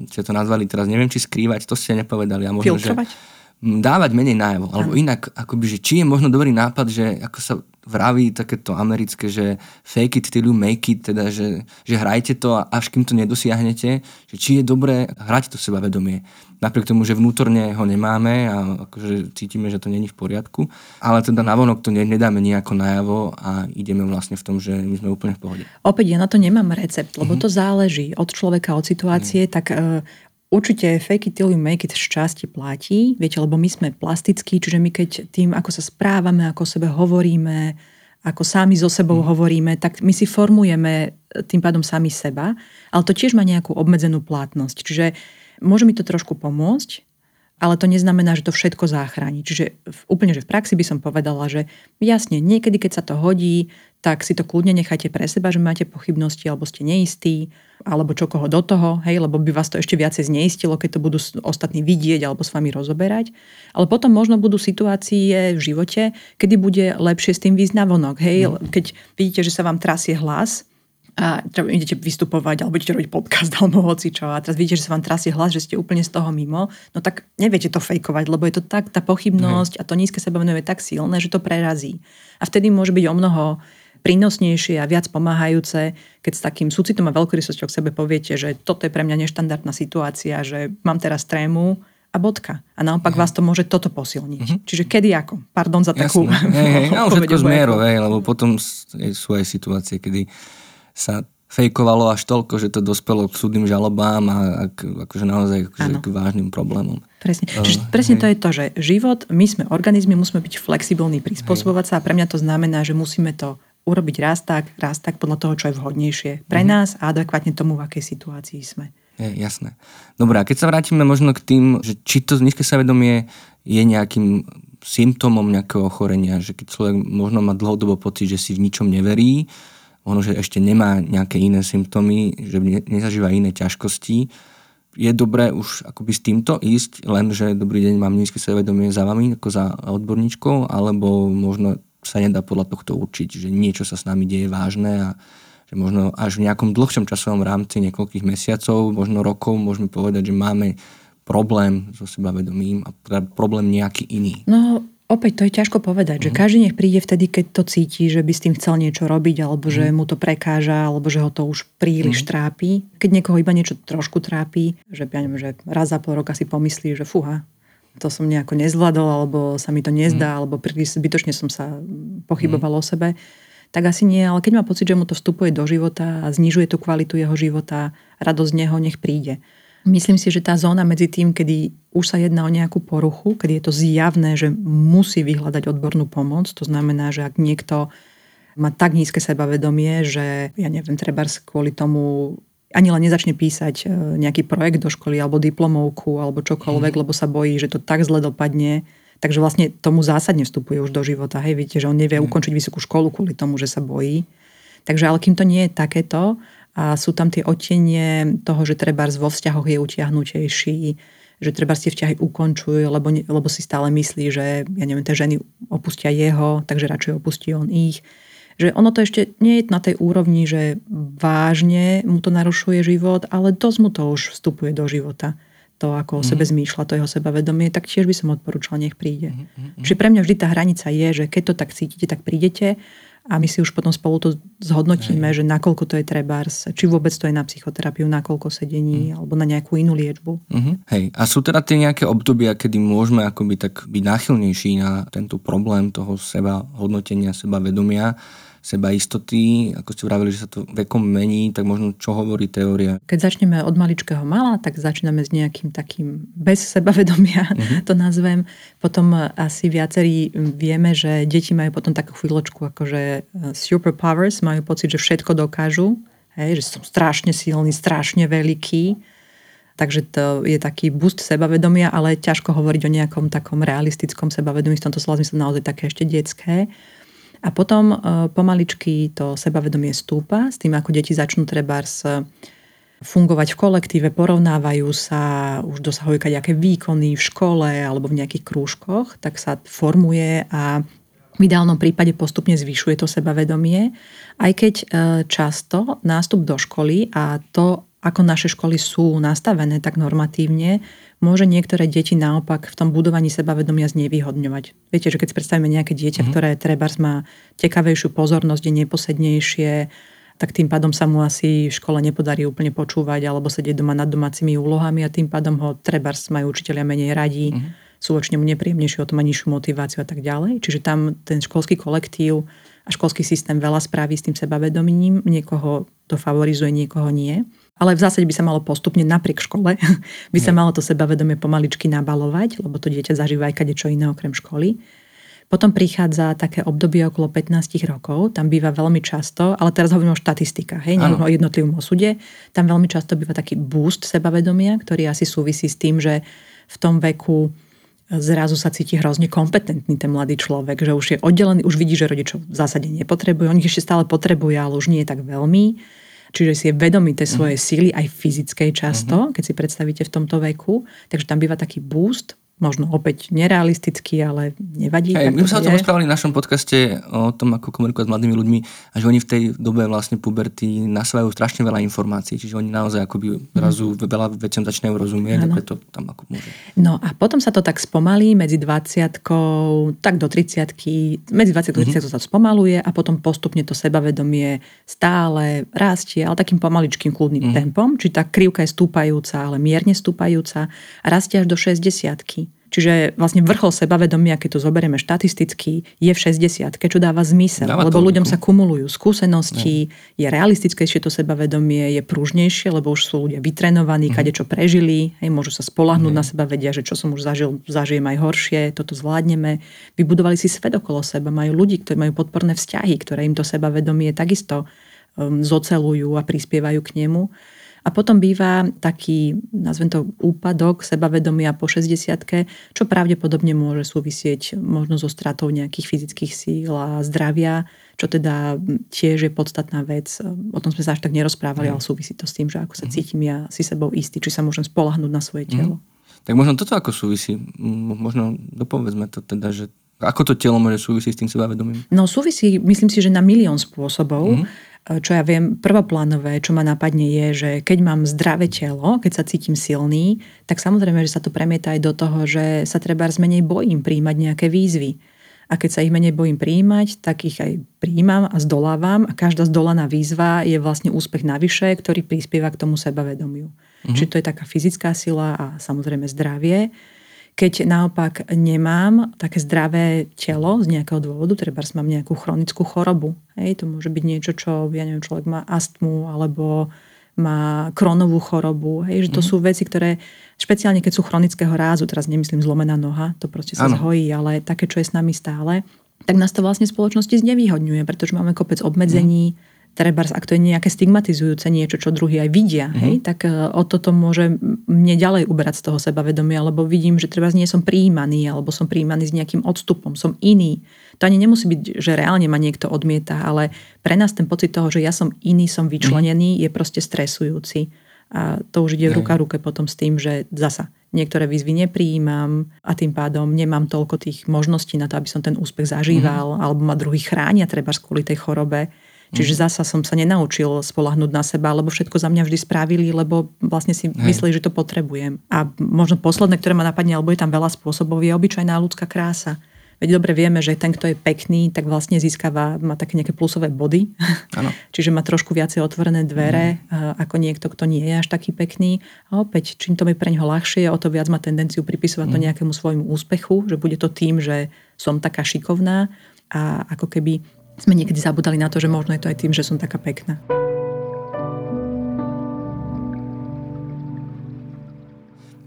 A: ste to nazvali teraz, neviem, či skrývať, to ste nepovedali. A možno,
B: Filtrovať?
A: Že dávať menej najavo. Alebo inak, akoby, že či je možno dobrý nápad, že ako sa vraví takéto americké, že fake it till you make it, teda, že, že hrajte to a až kým to nedosiahnete, že či je dobré hrať to sebavedomie. Napriek tomu, že vnútorne ho nemáme a akože cítime, že to není v poriadku, ale teda navonok to nedáme nejako najavo a ideme vlastne v tom, že my sme úplne v pohode.
B: Opäť ja na to nemám recept, lebo mm-hmm. to záleží od človeka, od situácie, mm. tak uh, Určite fake it till you make it z časti platí, viete, lebo my sme plastickí, čiže my keď tým, ako sa správame, ako o sebe hovoríme, ako sami so sebou mm. hovoríme, tak my si formujeme tým pádom sami seba, ale to tiež má nejakú obmedzenú platnosť. Čiže môže mi to trošku pomôcť, ale to neznamená, že to všetko záchráni. Čiže v, úplne, že v praxi by som povedala, že jasne, niekedy, keď sa to hodí, tak si to kľudne nechajte pre seba, že máte pochybnosti alebo ste neistí, alebo čo koho do toho, hej, lebo by vás to ešte viacej zneistilo, keď to budú ostatní vidieť alebo s vami rozoberať. Ale potom možno budú situácie v živote, kedy bude lepšie s tým výsť na vonok. Hej, no. keď vidíte, že sa vám trasie hlas, a idete vystupovať, alebo idete robiť podcast, alebo hoci čo, a teraz vidíte, že sa vám trasie hlas, že ste úplne z toho mimo, no tak neviete to fejkovať, lebo je to tak, tá pochybnosť Hej. a to nízke sebavedomie je tak silné, že to prerazí. A vtedy môže byť o mnoho prínosnejšie a viac pomáhajúce, keď s takým súcitom a veľkorysosťou k sebe poviete, že toto je pre mňa neštandardná situácia, že mám teraz trému a bodka. A naopak uh-huh. vás to môže toto posilniť. Uh-huh. Čiže kedy ako? Pardon za takú...
A: Hej, hej, no, všetko z mierou, hej, lebo potom sú aj situácie, kedy sa fejkovalo až toľko, že to dospelo k súdnym žalobám a k, akože naozaj akože k vážnym problémom.
B: Presne. Uh, Čiže presne hej. to je to, že život, my sme organizmy, musíme byť flexibilní, prispôsobovať hej. sa a pre mňa to znamená, že musíme to urobiť raz tak, raz tak podľa toho, čo je vhodnejšie pre mm-hmm. nás a adekvátne tomu, v akej situácii sme.
A: Je, jasné. Dobre, a keď sa vrátime možno k tým, že či to nízke sebavedomie je nejakým symptómom nejakého ochorenia, že keď človek možno má dlhodobo pocit, že si v ničom neverí,
C: možno, že ešte nemá nejaké iné symptómy, že nezažíva iné ťažkosti, je dobré už akoby s týmto ísť, len že dobrý deň, mám nízke sebavedomie za vami, ako za odborníčkou, alebo možno sa nedá podľa tohto určiť, že niečo sa s nami deje vážne a že možno až v nejakom dlhšom časovom rámci niekoľkých mesiacov, možno rokov môžeme povedať, že máme problém so sebavedomím a teda problém nejaký iný.
B: No, Opäť to je ťažko povedať, mm-hmm. že mhm. každý nech príde vtedy, keď to cíti, že by s tým chcel niečo robiť, alebo že mhm. mu to prekáža, alebo že ho to už príliš mm-hmm. trápi. Keď niekoho iba niečo trošku trápi, že, ja neviem, že raz za pol roka si pomyslí, že fúha, to som nejako nezvládol, alebo sa mi to nezdá, alebo príliš zbytočne som sa pochyboval o sebe, tak asi nie. Ale keď má pocit, že mu to vstupuje do života a znižuje tú kvalitu jeho života, radosť z neho nech príde. Myslím si, že tá zóna medzi tým, kedy už sa jedná o nejakú poruchu, kedy je to zjavné, že musí vyhľadať odbornú pomoc, to znamená, že ak niekto má tak nízke sebavedomie, že ja neviem, treba kvôli tomu ani len nezačne písať e, nejaký projekt do školy alebo diplomovku alebo čokoľvek, mm. lebo sa bojí, že to tak zle dopadne. Takže vlastne tomu zásadne vstupuje už do života. Hej, viete, že on nevie mm. ukončiť vysokú školu kvôli tomu, že sa bojí. Takže ale kým to nie je takéto a sú tam tie odtenie toho, že treba vo vzťahoch je utiahnutejší, že treba si vzťahy ukončujú, lebo, lebo si stále myslí, že ja neviem, tie ženy opustia jeho, takže radšej opustí on ich. Že ono to ešte nie je na tej úrovni, že vážne mu to narušuje život, ale dosť mu to už vstupuje do života. To, ako o sebe mhm. zmýšľa, to jeho sebavedomie, tak tiež by som odporúčala, nech príde. Mm-hmm. Čiže pre mňa vždy tá hranica je, že keď to tak cítite, tak prídete a my si už potom spolu to zhodnotíme, Hej. že nakoľko to je trebárs, či vôbec to je na psychoterapiu, nakoľko sedení, mm. alebo na nejakú inú liečbu.
C: Mm-hmm. Hej, a sú teda tie nejaké obdobia, kedy môžeme akoby tak byť náchylnejší na tento problém toho seba hodnotenia, seba vedomia, seba istoty, ako ste vravili, že sa to vekom mení, tak možno čo hovorí teória?
B: Keď začneme od maličkého mala, tak začíname s nejakým takým bez sebavedomia, uh-huh. to nazvem. Potom asi viacerí vieme, že deti majú potom takú chvíľočku akože superpowers, majú pocit, že všetko dokážu, hej, že som strašne silný, strašne veľký. Takže to je taký boost sebavedomia, ale ťažko hovoriť o nejakom takom realistickom sebavedomí, v tomto slova zmysle naozaj také ešte detské. A potom e, pomaličky to sebavedomie stúpa s tým, ako deti začnú trebárs fungovať v kolektíve, porovnávajú sa, už dosahujú nejaké výkony v škole alebo v nejakých krúžkoch, tak sa formuje a v ideálnom prípade postupne zvyšuje to sebavedomie, aj keď e, často nástup do školy a to, ako naše školy sú nastavené tak normatívne, môže niektoré deti naopak v tom budovaní sebavedomia znevýhodňovať. Viete, že keď predstavíme nejaké dieťa, mm-hmm. ktoré trebárs má tekavejšiu pozornosť, je neposednejšie, tak tým pádom sa mu asi v škole nepodarí úplne počúvať alebo sedieť doma nad domácimi úlohami a tým pádom ho trebárs majú učiteľia menej radí, mm-hmm. sú voči nemu nepríjemnejšie, o to má nižšiu motiváciu a tak ďalej. Čiže tam ten školský kolektív a školský systém veľa spraví s tým sebavedomím, niekoho to favorizuje, niekoho nie. Ale v zásade by sa malo postupne napriek škole, by sa malo to sebavedomie pomaličky nabalovať, lebo to dieťa zažíva aj čo iné okrem školy. Potom prichádza také obdobie okolo 15 rokov, tam býva veľmi často, ale teraz hovorím o štatistikách, hej, o jednotlivom osude, tam veľmi často býva taký boost sebavedomia, ktorý asi súvisí s tým, že v tom veku zrazu sa cíti hrozne kompetentný ten mladý človek, že už je oddelený, už vidí, že rodičov v zásade nepotrebuje, on ich ešte stále potrebuje, ale už nie je tak veľmi Čiže si je vedomý tej svojej uh-huh. síly, aj fyzickej často, uh-huh. keď si predstavíte v tomto veku. Takže tam býva taký boost možno opäť nerealistický, ale nevadí.
C: Hey, my sme sa o tom rozprávali v našom podcaste o tom, ako komunikovať s mladými ľuďmi a že oni v tej dobe vlastne puberty nasvajú strašne veľa informácií, čiže oni naozaj akoby zrazu mm. veľa veciam začínajú rozumieť ano. a preto tam ako môže.
B: No a potom sa to tak spomalí medzi 20 tak do 30 medzi 20 a 30 mm-hmm. sa spomaluje a potom postupne to sebavedomie stále rastie, ale takým pomaličkým kľudným mm. tempom, či tá krivka je stúpajúca, ale mierne stúpajúca a rastie až do 60 Čiže vlastne vrchol sebavedomia, keď to zoberieme štatisticky, je v 60 čo dáva zmysel. Dáva lebo to, ľuďom sa kumulujú skúsenosti, je realistickejšie to sebavedomie, je pružnejšie, lebo už sú ľudia vytrenovaní, mm. kade čo prežili, hej, môžu sa spolahnúť mm. na seba, vedia, že čo som už zažil, zažijem aj horšie, toto zvládneme. Vybudovali si svet okolo seba, majú ľudí, ktorí majú podporné vzťahy, ktoré im to sebavedomie takisto um, zocelujú a prispievajú k nemu. A potom býva taký, nazvem to, úpadok sebavedomia po 60 čo pravdepodobne môže súvisieť možno so stratou nejakých fyzických síl a zdravia, čo teda tiež je podstatná vec. O tom sme sa až tak nerozprávali, mm. ale súvisí to s tým, že ako sa mm. cítim ja si sebou istý, či sa môžem spolahnúť na svoje telo.
A: Mm. Tak možno toto ako súvisí, možno dopovedzme to teda, že ako to telo môže súvisieť s tým sebavedomím?
B: No súvisí, myslím si, že na milión spôsobov. Mm čo ja viem, prvoplánové, čo ma napadne je, že keď mám zdravé telo, keď sa cítim silný, tak samozrejme, že sa to premieta aj do toho, že sa treba menej bojím príjmať nejaké výzvy. A keď sa ich menej bojím príjmať, tak ich aj príjmam a zdolávam a každá zdolaná výzva je vlastne úspech navyše, ktorý prispieva k tomu sebavedomiu. Mm-hmm. Čiže to je taká fyzická sila a samozrejme zdravie. Keď naopak nemám také zdravé telo z nejakého dôvodu, treba mám nejakú chronickú chorobu, hej, to môže byť niečo, čo, ja neviem, človek má astmu alebo má kronovú chorobu, hej, že to mm-hmm. sú veci, ktoré, špeciálne keď sú chronického rázu, teraz nemyslím zlomená noha, to proste sa ano. zhojí, ale také, čo je s nami stále, tak nás to vlastne spoločnosti znevýhodňuje, pretože máme kopec obmedzení, mm treba, ak to je nejaké stigmatizujúce niečo, čo druhý aj vidia, mm-hmm. hej, tak e, o toto môže mne ďalej uberať z toho sebavedomia, lebo vidím, že treba nie som príjmaný, alebo som príjmaný s nejakým odstupom, som iný. To ani nemusí byť, že reálne ma niekto odmieta, ale pre nás ten pocit toho, že ja som iný, som vyčlenený, mm-hmm. je proste stresujúci. A to už ide ruka ruke potom s tým, že zasa niektoré výzvy neprijímam a tým pádom nemám toľko tých možností na to, aby som ten úspech zažíval, mm-hmm. alebo ma druhý chránia treba kvôli tej chorobe. Čiže mhm. zasa som sa nenaučil spolahnúť na seba, lebo všetko za mňa vždy spravili, lebo vlastne si mysleli, že to potrebujem. A možno posledné, ktoré ma napadne, alebo je tam veľa spôsobov, je obyčajná ľudská krása. Veď dobre vieme, že ten, kto je pekný, tak vlastne získava, má také nejaké plusové body. Ano. Čiže má trošku viacej otvorené dvere, mm. ako niekto, kto nie je až taký pekný. A opäť, čím to je pre neho ľahšie, o to viac má tendenciu pripisovať mm. to mhm. nejakému svojmu úspechu, že bude to tým, že som taká šikovná a ako keby sme niekedy zabudali na to, že možno je to aj tým, že som taká pekná.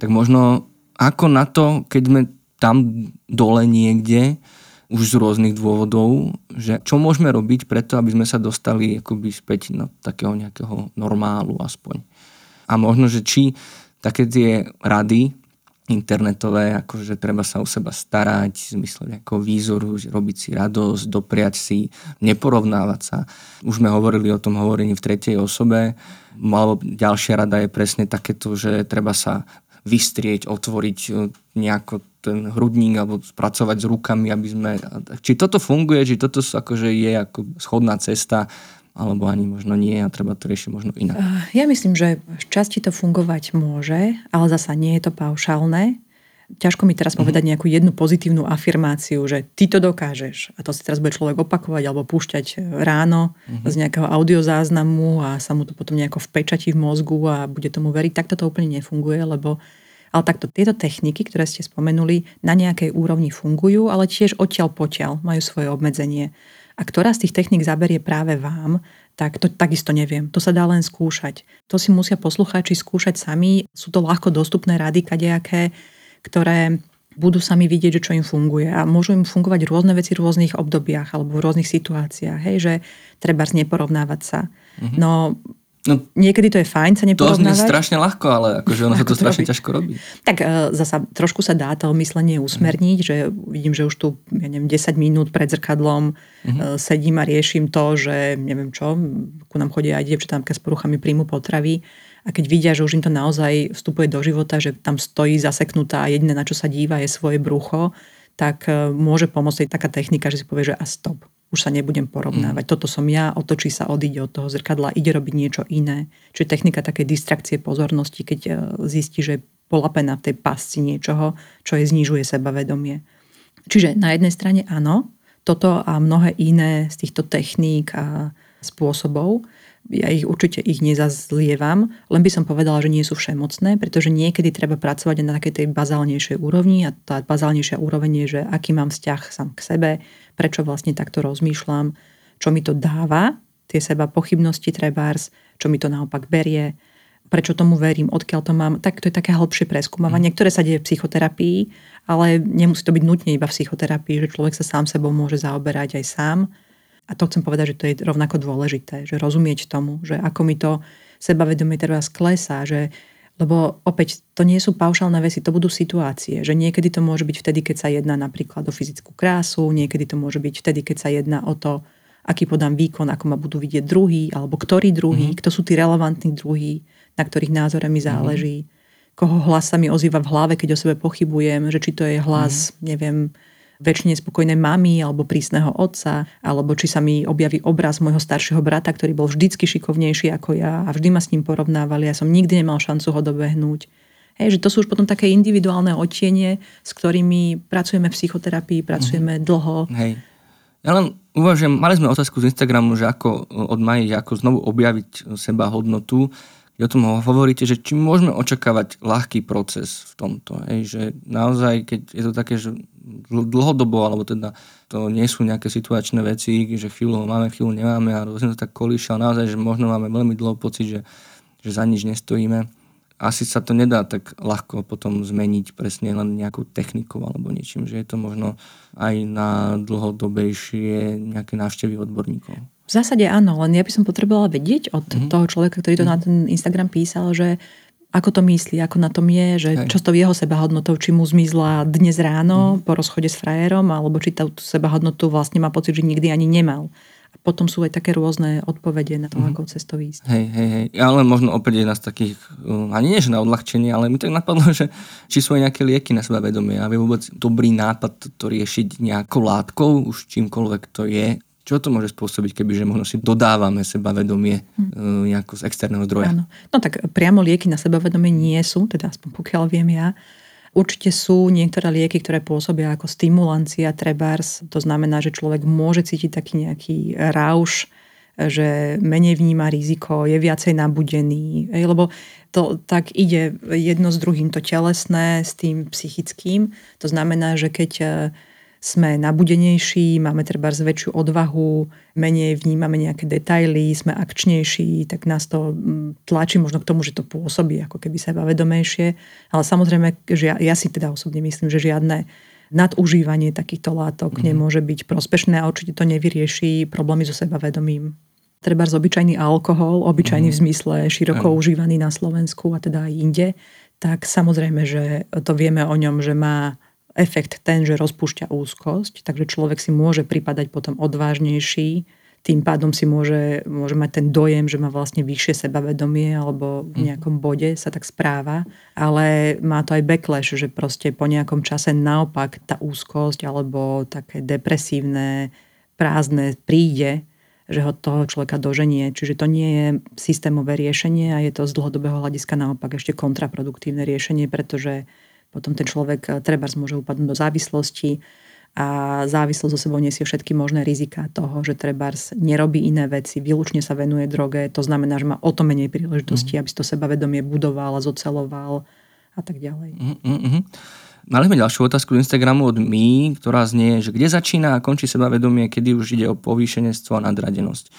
A: Tak možno ako na to, keď sme tam dole niekde, už z rôznych dôvodov, že čo môžeme robiť preto, aby sme sa dostali akoby späť na takého nejakého normálu aspoň. A možno, že či také tie rady, internetové, akože treba sa o seba starať, zmysle nejakého výzoru, že robiť si radosť, dopriať si, neporovnávať sa. Už sme hovorili o tom hovorení v tretej osobe, alebo ďalšia rada je presne takéto, že treba sa vystrieť, otvoriť e, nejako ten hrudník alebo spracovať s rukami, aby sme... Či toto funguje, či toto akože je ako schodná cesta, alebo ani možno nie a treba to riešiť možno inak?
B: Eh, ja myslím, že v časti to fungovať môže, ale zasa nie je to paušálne. Ťažko mi teraz uh-huh. povedať nejakú jednu pozitívnu afirmáciu, že ty to dokážeš. A to si teraz bude človek opakovať alebo púšťať ráno uh-huh. z nejakého audiozáznamu a sa mu to potom nejako vpečatí v mozgu a bude tomu veriť. Takto to úplne nefunguje, lebo ale takto tieto techniky, ktoré ste spomenuli, na nejakej úrovni fungujú, ale tiež odtiaľ potiaľ majú svoje obmedzenie. A ktorá z tých techník zaberie práve vám, tak to takisto neviem. To sa dá len skúšať. To si musia poslucháči skúšať sami. Sú to ľahko dostupné rady kadejaké, ktoré budú sami vidieť, že čo im funguje. A môžu im fungovať rôzne veci v rôznych obdobiach alebo v rôznych situáciách. Hej, že treba neporovnávať sa. Mm-hmm. No No, Niekedy to je fajn sa neporovnávať.
A: To znie strašne ľahko, ale akože ono sa to strašne ťažko robí.
B: Tak uh, zasa trošku sa dá to myslenie usmerniť, mm. že vidím, že už tu ja neviem, 10 minút pred zrkadlom mm-hmm. uh, sedím a riešim to, že neviem čo, ku nám chodia aj dievčatá s poruchami príjmu potravy a keď vidia, že už im to naozaj vstupuje do života, že tam stojí zaseknutá a jediné, na čo sa díva, je svoje brucho, tak uh, môže pomôcť taká technika, že si povie, že a stop už sa nebudem porovnávať. Mm. Toto som ja, otočí sa, odíde od toho zrkadla, ide robiť niečo iné. Čiže technika také distrakcie pozornosti, keď e, zistí, že je polapená v tej pasci niečoho, čo je znižuje sebavedomie. Čiže na jednej strane áno, toto a mnohé iné z týchto techník a spôsobov ja ich určite ich nezazlievam, len by som povedala, že nie sú všemocné, pretože niekedy treba pracovať na takej tej bazálnejšej úrovni a tá bazálnejšia úroveň je, že aký mám vzťah sám k sebe, prečo vlastne takto rozmýšľam, čo mi to dáva, tie seba pochybnosti trebárs, čo mi to naopak berie, prečo tomu verím, odkiaľ to mám. Tak to je také hlbšie preskúmavanie, mm. ktoré sa deje v psychoterapii, ale nemusí to byť nutne iba v psychoterapii, že človek sa sám sebou môže zaoberať aj sám a to chcem povedať, že to je rovnako dôležité, že rozumieť tomu, že ako mi to sebavedomie teraz klesá, že lebo opäť, to nie sú paušálne veci, to budú situácie. Že niekedy to môže byť vtedy, keď sa jedná napríklad o fyzickú krásu, niekedy to môže byť vtedy, keď sa jedná o to, aký podám výkon, ako ma budú vidieť druhý, alebo ktorý druhý, mm-hmm. kto sú tí relevantní druhí, na ktorých názore mi záleží, mm-hmm. koho hlas sa mi ozýva v hlave, keď o sebe pochybujem, že či to je hlas, mm-hmm. neviem, väčšine spokojnej mamy alebo prísneho otca, alebo či sa mi objaví obraz môjho staršieho brata, ktorý bol vždycky šikovnejší ako ja a vždy ma s ním porovnávali. Ja som nikdy nemal šancu ho dobehnúť. Hej, že to sú už potom také individuálne odtiene, s ktorými pracujeme v psychoterapii, pracujeme mm. dlho.
A: Hej. Ja len uvažujem, mali sme otázku z Instagramu, že ako od Maji, ako znovu objaviť seba hodnotu o tom hovoríte, že či môžeme očakávať ľahký proces v tomto. Hej, že naozaj, keď je to také, že dlhodobo, alebo teda to nie sú nejaké situačné veci, že chvíľu máme, chvíľu nemáme a rôzne to tak kolíša, ale naozaj, že možno máme veľmi dlho pocit, že, že za nič nestojíme. Asi sa to nedá tak ľahko potom zmeniť presne len nejakou technikou alebo niečím, že je to možno aj na dlhodobejšie nejaké návštevy odborníkov.
B: V zásade áno, len ja by som potrebovala vedieť od mm-hmm. toho človeka, ktorý to mm-hmm. na ten Instagram písal, že ako to myslí, ako na tom je, že Hej. čo s tou jeho sebahodnotou, či mu zmizla dnes ráno mm. po rozchode s frajerom, alebo či tú sebahodnotu vlastne má pocit, že nikdy ani nemal. A potom sú aj také rôzne odpovede na to, mm. ako cestou ísť.
A: Hej, hej, hej. Ale možno opäť jedna z takých, um, ani nie že na odľahčenie, ale mi tak napadlo, že či sú aj nejaké lieky na seba vedomie. A je vôbec dobrý nápad to riešiť nejakou látkou, už čímkoľvek to je, čo to môže spôsobiť, kebyže možno si dodávame sebavedomie hmm. nejako z externého zdroja?
B: Áno. No tak priamo lieky na sebavedomie nie sú, teda aspoň pokiaľ viem ja. Určite sú niektoré lieky, ktoré pôsobia ako stimulancia trebárs. To znamená, že človek môže cítiť taký nejaký rauš, že menej vníma riziko, je viacej nabudený. Lebo to tak ide jedno s druhým, to telesné s tým psychickým. To znamená, že keď sme nabudenejší, máme treba väčšiu odvahu, menej vnímame nejaké detaily, sme akčnejší, tak nás to mm, tlačí možno k tomu, že to pôsobí ako keby sebavedomejšie. Ale samozrejme, že ja, ja si teda osobne myslím, že žiadne nadužívanie takýchto látok mm. nemôže byť prospešné a určite to nevyrieši problémy so sebavedomím. Treba z obyčajný alkohol, obyčajný mm. v zmysle široko mm. užívaný na Slovensku a teda aj inde, tak samozrejme, že to vieme o ňom, že má efekt ten, že rozpúšťa úzkosť, takže človek si môže pripadať potom odvážnejší, tým pádom si môže, môže mať ten dojem, že má vlastne vyššie sebavedomie alebo v mhm. nejakom bode sa tak správa, ale má to aj backlash, že proste po nejakom čase naopak tá úzkosť alebo také depresívne, prázdne príde, že ho toho človeka doženie. Čiže to nie je systémové riešenie a je to z dlhodobého hľadiska naopak ešte kontraproduktívne riešenie, pretože potom ten človek eh, treba môže upadnúť do závislosti a závislosť so sebou nesie všetky možné rizika toho, že trebárs nerobí iné veci, výlučne sa venuje droge, to znamená, že má o to menej príležitosti, mm. aby si to sebavedomie budoval a zoceloval a tak ďalej. Mm-hmm.
A: Mali sme ďalšiu otázku z Instagramu od My, ktorá znie, že kde začína a končí sebavedomie, kedy už ide o povýšenectvo a nadradenosť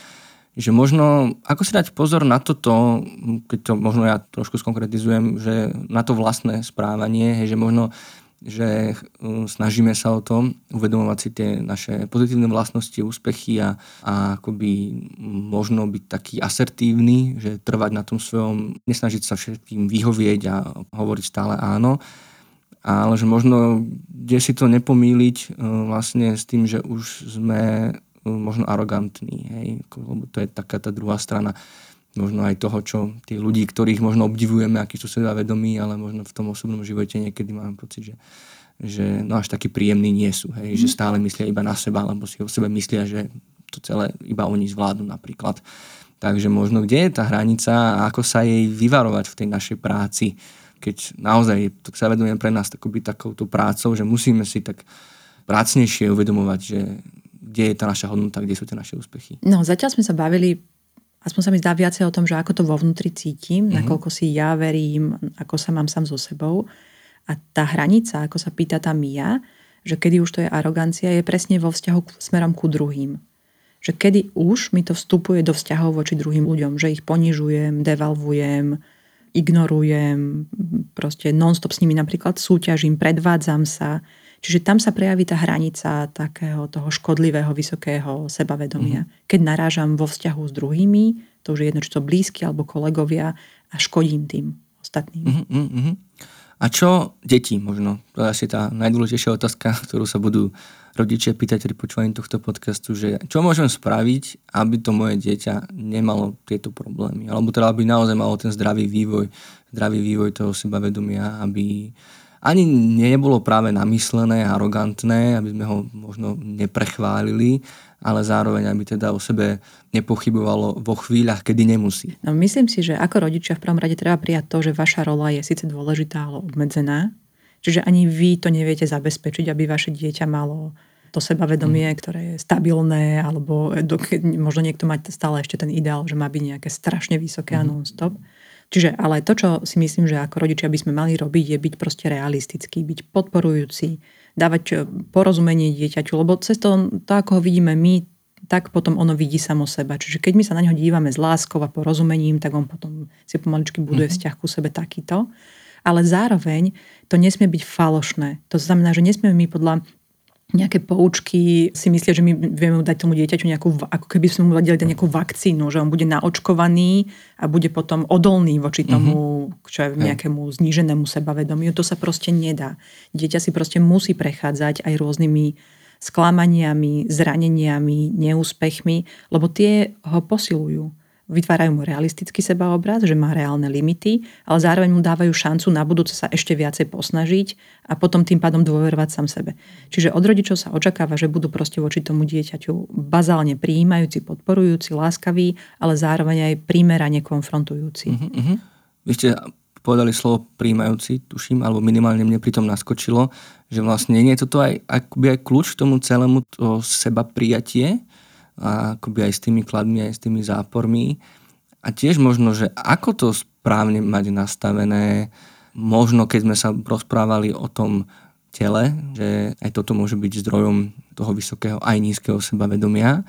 A: že možno, ako si dať pozor na toto, keď to možno ja trošku skonkretizujem, že na to vlastné správanie, že možno že hm, snažíme sa o to uvedomovať si tie naše pozitívne vlastnosti, úspechy a, a akoby možno byť taký asertívny, že trvať na tom svojom, nesnažiť sa všetkým vyhovieť a hovoriť stále áno, ale že možno kde si to nepomýliť hm, vlastne s tým, že už sme možno arogantní, hej, lebo to je taká tá druhá strana možno aj toho, čo tí ľudí, ktorých možno obdivujeme, akí sú seba vedomí, ale možno v tom osobnom živote niekedy máme pocit, že, že no až takí príjemní nie sú, hej, mm. že stále myslia iba na seba, alebo si o sebe myslia, že to celé iba oni zvládnu napríklad. Takže možno kde je tá hranica a ako sa jej vyvarovať v tej našej práci, keď naozaj to sebavedomie pre nás takoby takouto prácou, že musíme si tak prácnejšie uvedomovať, že kde je tá naša hodnota, kde sú tie naše úspechy.
B: No, zatiaľ sme sa bavili, aspoň sa mi zdá viacej o tom, že ako to vo vnútri cítim, mm-hmm. nakoľko si ja verím, ako sa mám sám so sebou. A tá hranica, ako sa pýta tá Mia, že kedy už to je arogancia, je presne vo vzťahu smerom ku druhým. Že kedy už mi to vstupuje do vzťahov voči druhým ľuďom, že ich ponižujem, devalvujem, ignorujem, proste non-stop s nimi napríklad súťažím, predvádzam sa, Čiže tam sa prejaví tá hranica takého toho škodlivého vysokého sebavedomia. Mm-hmm. Keď narážam vo vzťahu s druhými, to už je jedno, či to blízky alebo kolegovia a škodím tým ostatným.
A: Mm-hmm. A čo deti možno? To je asi tá najdôležitejšia otázka, ktorú sa budú rodičia pýtať pri počúvaní tohto podcastu, že čo môžem spraviť, aby to moje dieťa nemalo tieto problémy. Alebo teda, aby naozaj malo ten zdravý vývoj, zdravý vývoj toho sebavedomia, aby ani nebolo práve namyslené, arogantné, aby sme ho možno neprechválili, ale zároveň, aby teda o sebe nepochybovalo vo chvíľach, kedy nemusí.
B: No, myslím si, že ako rodičia v prvom rade treba prijať to, že vaša rola je síce dôležitá, ale obmedzená. Čiže ani vy to neviete zabezpečiť, aby vaše dieťa malo to sebavedomie, mm. ktoré je stabilné, alebo do, možno niekto má stále ešte ten ideál, že má byť nejaké strašne vysoké mm. a mhm. non-stop. Čiže ale to, čo si myslím, že ako rodičia by sme mali robiť, je byť proste realistický, byť podporujúci, dávať porozumenie dieťaťu, lebo cez to, to ako ho vidíme my, tak potom ono vidí samo seba. Čiže keď my sa na neho dívame s láskou a porozumením, tak on potom si pomaličky buduje mm-hmm. vzťah ku sebe takýto. Ale zároveň to nesmie byť falošné. To znamená, že nesmieme my podľa nejaké poučky si myslia, že my vieme dať tomu dieťaťu nejakú, ako keby sme mu dali nejakú vakcínu, že on bude naočkovaný a bude potom odolný voči tomu, mm-hmm. čo je nejakému zníženému sebavedomiu. To sa proste nedá. Dieťa si proste musí prechádzať aj rôznymi sklamaniami, zraneniami, neúspechmi, lebo tie ho posilujú. Vytvárajú mu realistický sebaobraz, že má reálne limity, ale zároveň mu dávajú šancu na budúce sa ešte viacej posnažiť a potom tým pádom dôverovať sám sebe. Čiže od rodičov sa očakáva, že budú proste voči tomu dieťaťu bazálne prijímajúci, podporujúci, láskaví, ale zároveň aj primerane konfrontujúci. Uh-huh.
A: Vy ste povedali slovo príjmajúci, tuším, alebo minimálne mne pritom naskočilo, že vlastne nie je toto aj, akoby aj kľúč k tomu celému to seba prijatie, a akoby aj s tými kladmi, aj s tými zápormi. A tiež možno, že ako to správne mať nastavené, možno keď sme sa rozprávali o tom tele, že aj toto môže byť zdrojom toho vysokého aj nízkeho sebavedomia,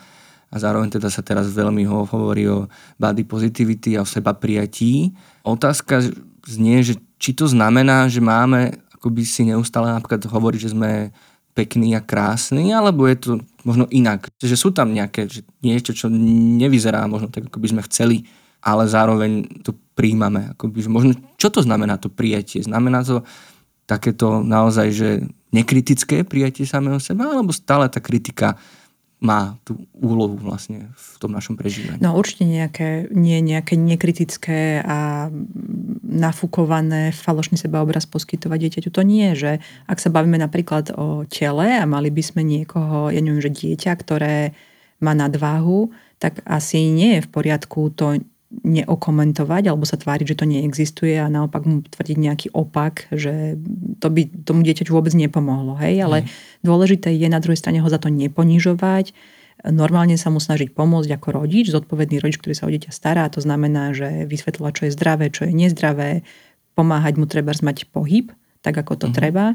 A: a zároveň teda sa teraz veľmi hovorí o body positivity a o seba prijatí. Otázka znie, že či to znamená, že máme akoby si neustále napríklad hovoriť, že sme pekný a krásny, alebo je to možno inak. Že sú tam nejaké že niečo, čo nevyzerá možno tak, ako by sme chceli, ale zároveň to príjmame. Akoby, že možno, čo to znamená to prijatie? Znamená to takéto naozaj, že nekritické prijatie samého seba, alebo stále tá kritika má tú úlohu vlastne v tom našom prežívaní.
B: No určite nejaké, nie nejaké nekritické a nafúkované falošný sebaobraz poskytovať dieťaťu. To nie, že ak sa bavíme napríklad o tele a mali by sme niekoho, ja neviem, že dieťa, ktoré má nadváhu, tak asi nie je v poriadku to neokomentovať alebo sa tváriť, že to neexistuje a naopak mu tvrdiť nejaký opak, že to by tomu dieťaťu vôbec nepomohlo. Hej? Ale mm. dôležité je na druhej strane ho za to neponižovať, normálne sa mu snažiť pomôcť ako rodič, zodpovedný rodič, ktorý sa o dieťa stará. To znamená, že vysvetľovať, čo je zdravé, čo je nezdravé, pomáhať mu treba mať pohyb, tak ako to mm. treba.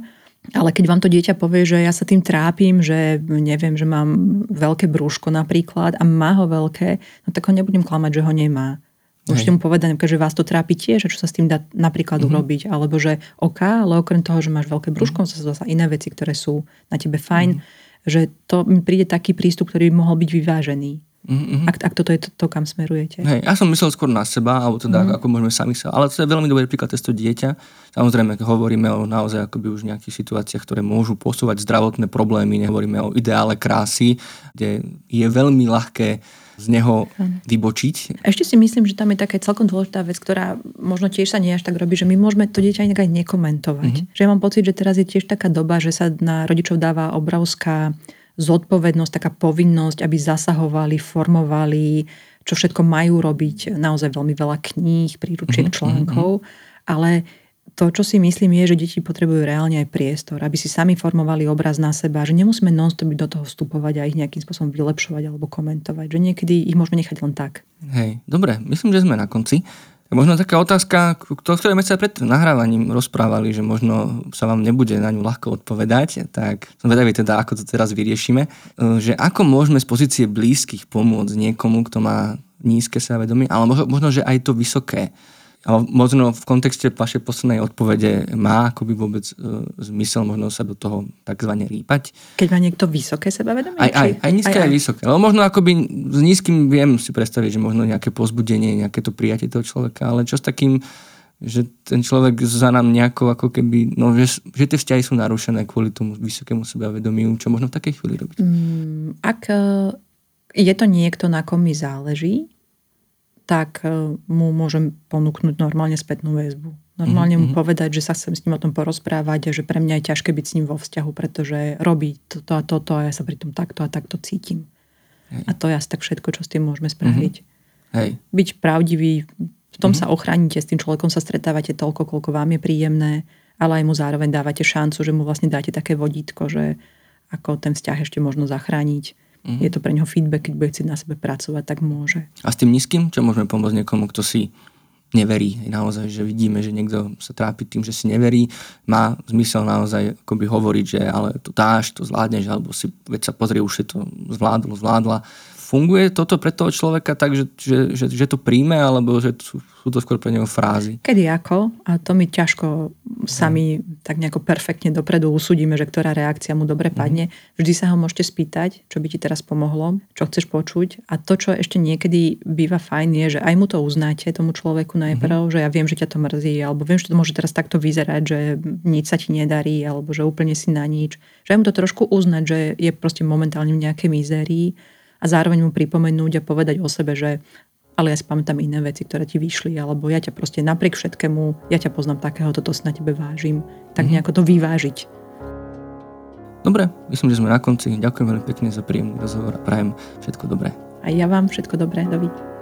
B: Ale keď vám to dieťa povie, že ja sa tým trápim, že neviem, že mám veľké brúško napríklad a má ho veľké, no tak ho nebudem klamať, že ho nemá. Môžete mu povedať, že vás to trápi tiež, že čo sa s tým dá napríklad mm-hmm. urobiť. Alebo že OK, ale okrem toho, že máš veľké brúško, mm-hmm. sa zase iné veci, ktoré sú na tebe fajn. Mm-hmm. Že to mi príde taký prístup, ktorý by mohol byť vyvážený. Mm-hmm. Ak, ak toto je to, to, kam smerujete.
A: Hej, ja som myslel skôr na seba, alebo teda mm-hmm. ako môžeme sami sa. Ale to je veľmi dobrý príklad testu dieťa. Samozrejme, hovoríme o naozaj akoby už nejakých situáciách, ktoré môžu posúvať zdravotné problémy, nehovoríme o ideále krásy, kde je veľmi ľahké z neho vybočiť.
B: Ešte si myslím, že tam je taká celkom dôležitá vec, ktorá možno tiež sa nie až tak robí, že my môžeme to dieťa inak aj nekomentovať. Mm-hmm. Že ja mám pocit, že teraz je tiež taká doba, že sa na rodičov dáva obrovská zodpovednosť, taká povinnosť, aby zasahovali, formovali, čo všetko majú robiť. Naozaj veľmi veľa kníh, príručiek, mm-hmm. článkov. Ale to, čo si myslím, je, že deti potrebujú reálne aj priestor, aby si sami formovali obraz na seba, že nemusíme non-stop do toho vstupovať a ich nejakým spôsobom vylepšovať alebo komentovať, že niekedy ich môžeme nechať len tak.
A: Hej, dobre, myslím, že sme na konci. Možno taká otázka, ktorej sme sa pred nahrávaním rozprávali, že možno sa vám nebude na ňu ľahko odpovedať, tak som vedavý teda, ako to teraz vyriešime. Že ako môžeme z pozície blízkych pomôcť niekomu, kto má nízke sebavedomie, ale možno, že aj to vysoké. A možno v kontexte vašej poslednej odpovede má akoby vôbec e, zmysel možno sa do toho takzvané rýpať.
B: Keď má niekto vysoké sebavedomie?
A: Aj, aj, aj nízke, aj, aj. aj vysoké. Ale možno akoby s nízkym viem si predstaviť, že možno nejaké pozbudenie, nejaké to prijatie toho človeka, ale čo s takým
C: že ten človek za nám nejako ako keby, no že, že tie vzťahy sú narušené kvôli tomu vysokému sebavedomiu, čo možno v takej chvíli robiť?
B: Mm, ak e, je to niekto, na kom mi záleží, tak e, mu môžem ponúknuť normálne spätnú väzbu. Normálne mm-hmm. mu mhm. povedať, že sa chcem s ním o tom porozprávať a že pre mňa je ťažké byť s ním vo vzťahu, pretože robí toto a toto a ja sa pri tom takto a takto cítim. Hej. A to je asi tak všetko, čo s tým môžeme spraviť.
C: Mm-hmm. Hej.
B: Byť pravdivý, v tom mm-hmm. sa ochránite, s tým človekom sa stretávate toľko, koľko vám je príjemné, ale aj mu zároveň dávate šancu, že mu vlastne dáte také vodítko, že ako ten vzťah ešte možno zachrániť. Mm-hmm. Je to pre neho feedback, keď bude chcieť na sebe pracovať, tak môže.
C: A s tým nízkym, čo môžeme pomôcť niekomu, kto si neverí. Naozaj, že vidíme, že niekto sa trápi tým, že si neverí. Má zmysel naozaj akoby hovoriť, že ale to dáš, to zvládneš, alebo si, veď sa pozrie, už si to zvládlo, zvládla funguje toto pre toho človeka tak, že, že, že, že to príjme, alebo že sú, sú to skôr pre neho frázy?
B: Kedy ako? A to my ťažko sami. Tak nejako perfektne dopredu usúdime, že ktorá reakcia mu dobre padne. Mm. Vždy sa ho môžete spýtať, čo by ti teraz pomohlo, čo chceš počuť. A to, čo ešte niekedy býva fajn, je, že aj mu to uznáte tomu človeku najprv, mm. že ja viem, že ťa to mrzí, alebo viem, že to môže teraz takto vyzerať, že nič sa ti nedarí, alebo že úplne si na nič. Že aj mu to trošku uznať, že je proste momentálne v nejakej mizérii a zároveň mu pripomenúť a povedať o sebe, že ale ja si pamätám iné veci, ktoré ti vyšli, alebo ja ťa proste napriek všetkému, ja ťa poznám takého, toto si na tebe vážim. Tak mm-hmm. nejako to vyvážiť.
C: Dobre, myslím, že sme na konci. Ďakujem veľmi pekne za príjemný rozhovor a prajem všetko dobré.
B: A ja vám všetko dobré. Dovidenia.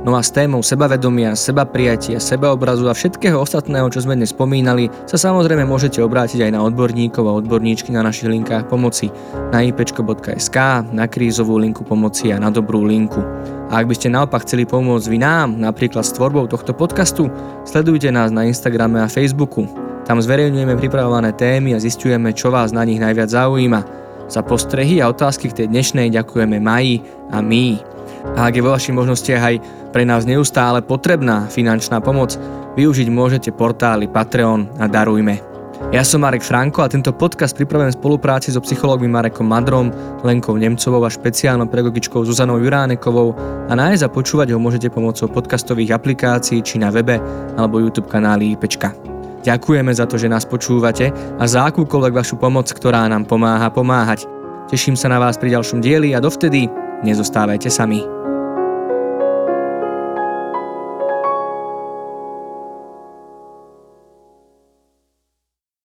A: No a s témou sebavedomia, seba prijatia, sebaobrazu a všetkého ostatného, čo sme dnes spomínali, sa samozrejme môžete obrátiť aj na odborníkov a odborníčky na našich linkách pomoci na ipečko.sk, na krízovú linku pomoci a na dobrú linku. A ak by ste naopak chceli pomôcť vy nám, napríklad s tvorbou tohto podcastu, sledujte nás na Instagrame a Facebooku. Tam zverejňujeme pripravované témy a zistujeme, čo vás na nich najviac zaujíma. Za postrehy a otázky k tej dnešnej ďakujeme Maji a my. A ak je vo vašich možnostiach aj pre nás neustále potrebná finančná pomoc, využiť môžete portály Patreon a Darujme. Ja som Marek Franko a tento podcast pripravujem v spolupráci so psychológmi Marekom Madrom, Lenkou Nemcovou a špeciálnou pedagogičkou Zuzanou Juránekovou a nájsť a počúvať ho môžete pomocou podcastových aplikácií či na webe alebo YouTube kanáli IPčka. Ďakujeme za to, že nás počúvate a za akúkoľvek vašu pomoc, ktorá nám pomáha pomáhať. Teším sa na vás pri ďalšom dieli a dovtedy nezostávajte sami.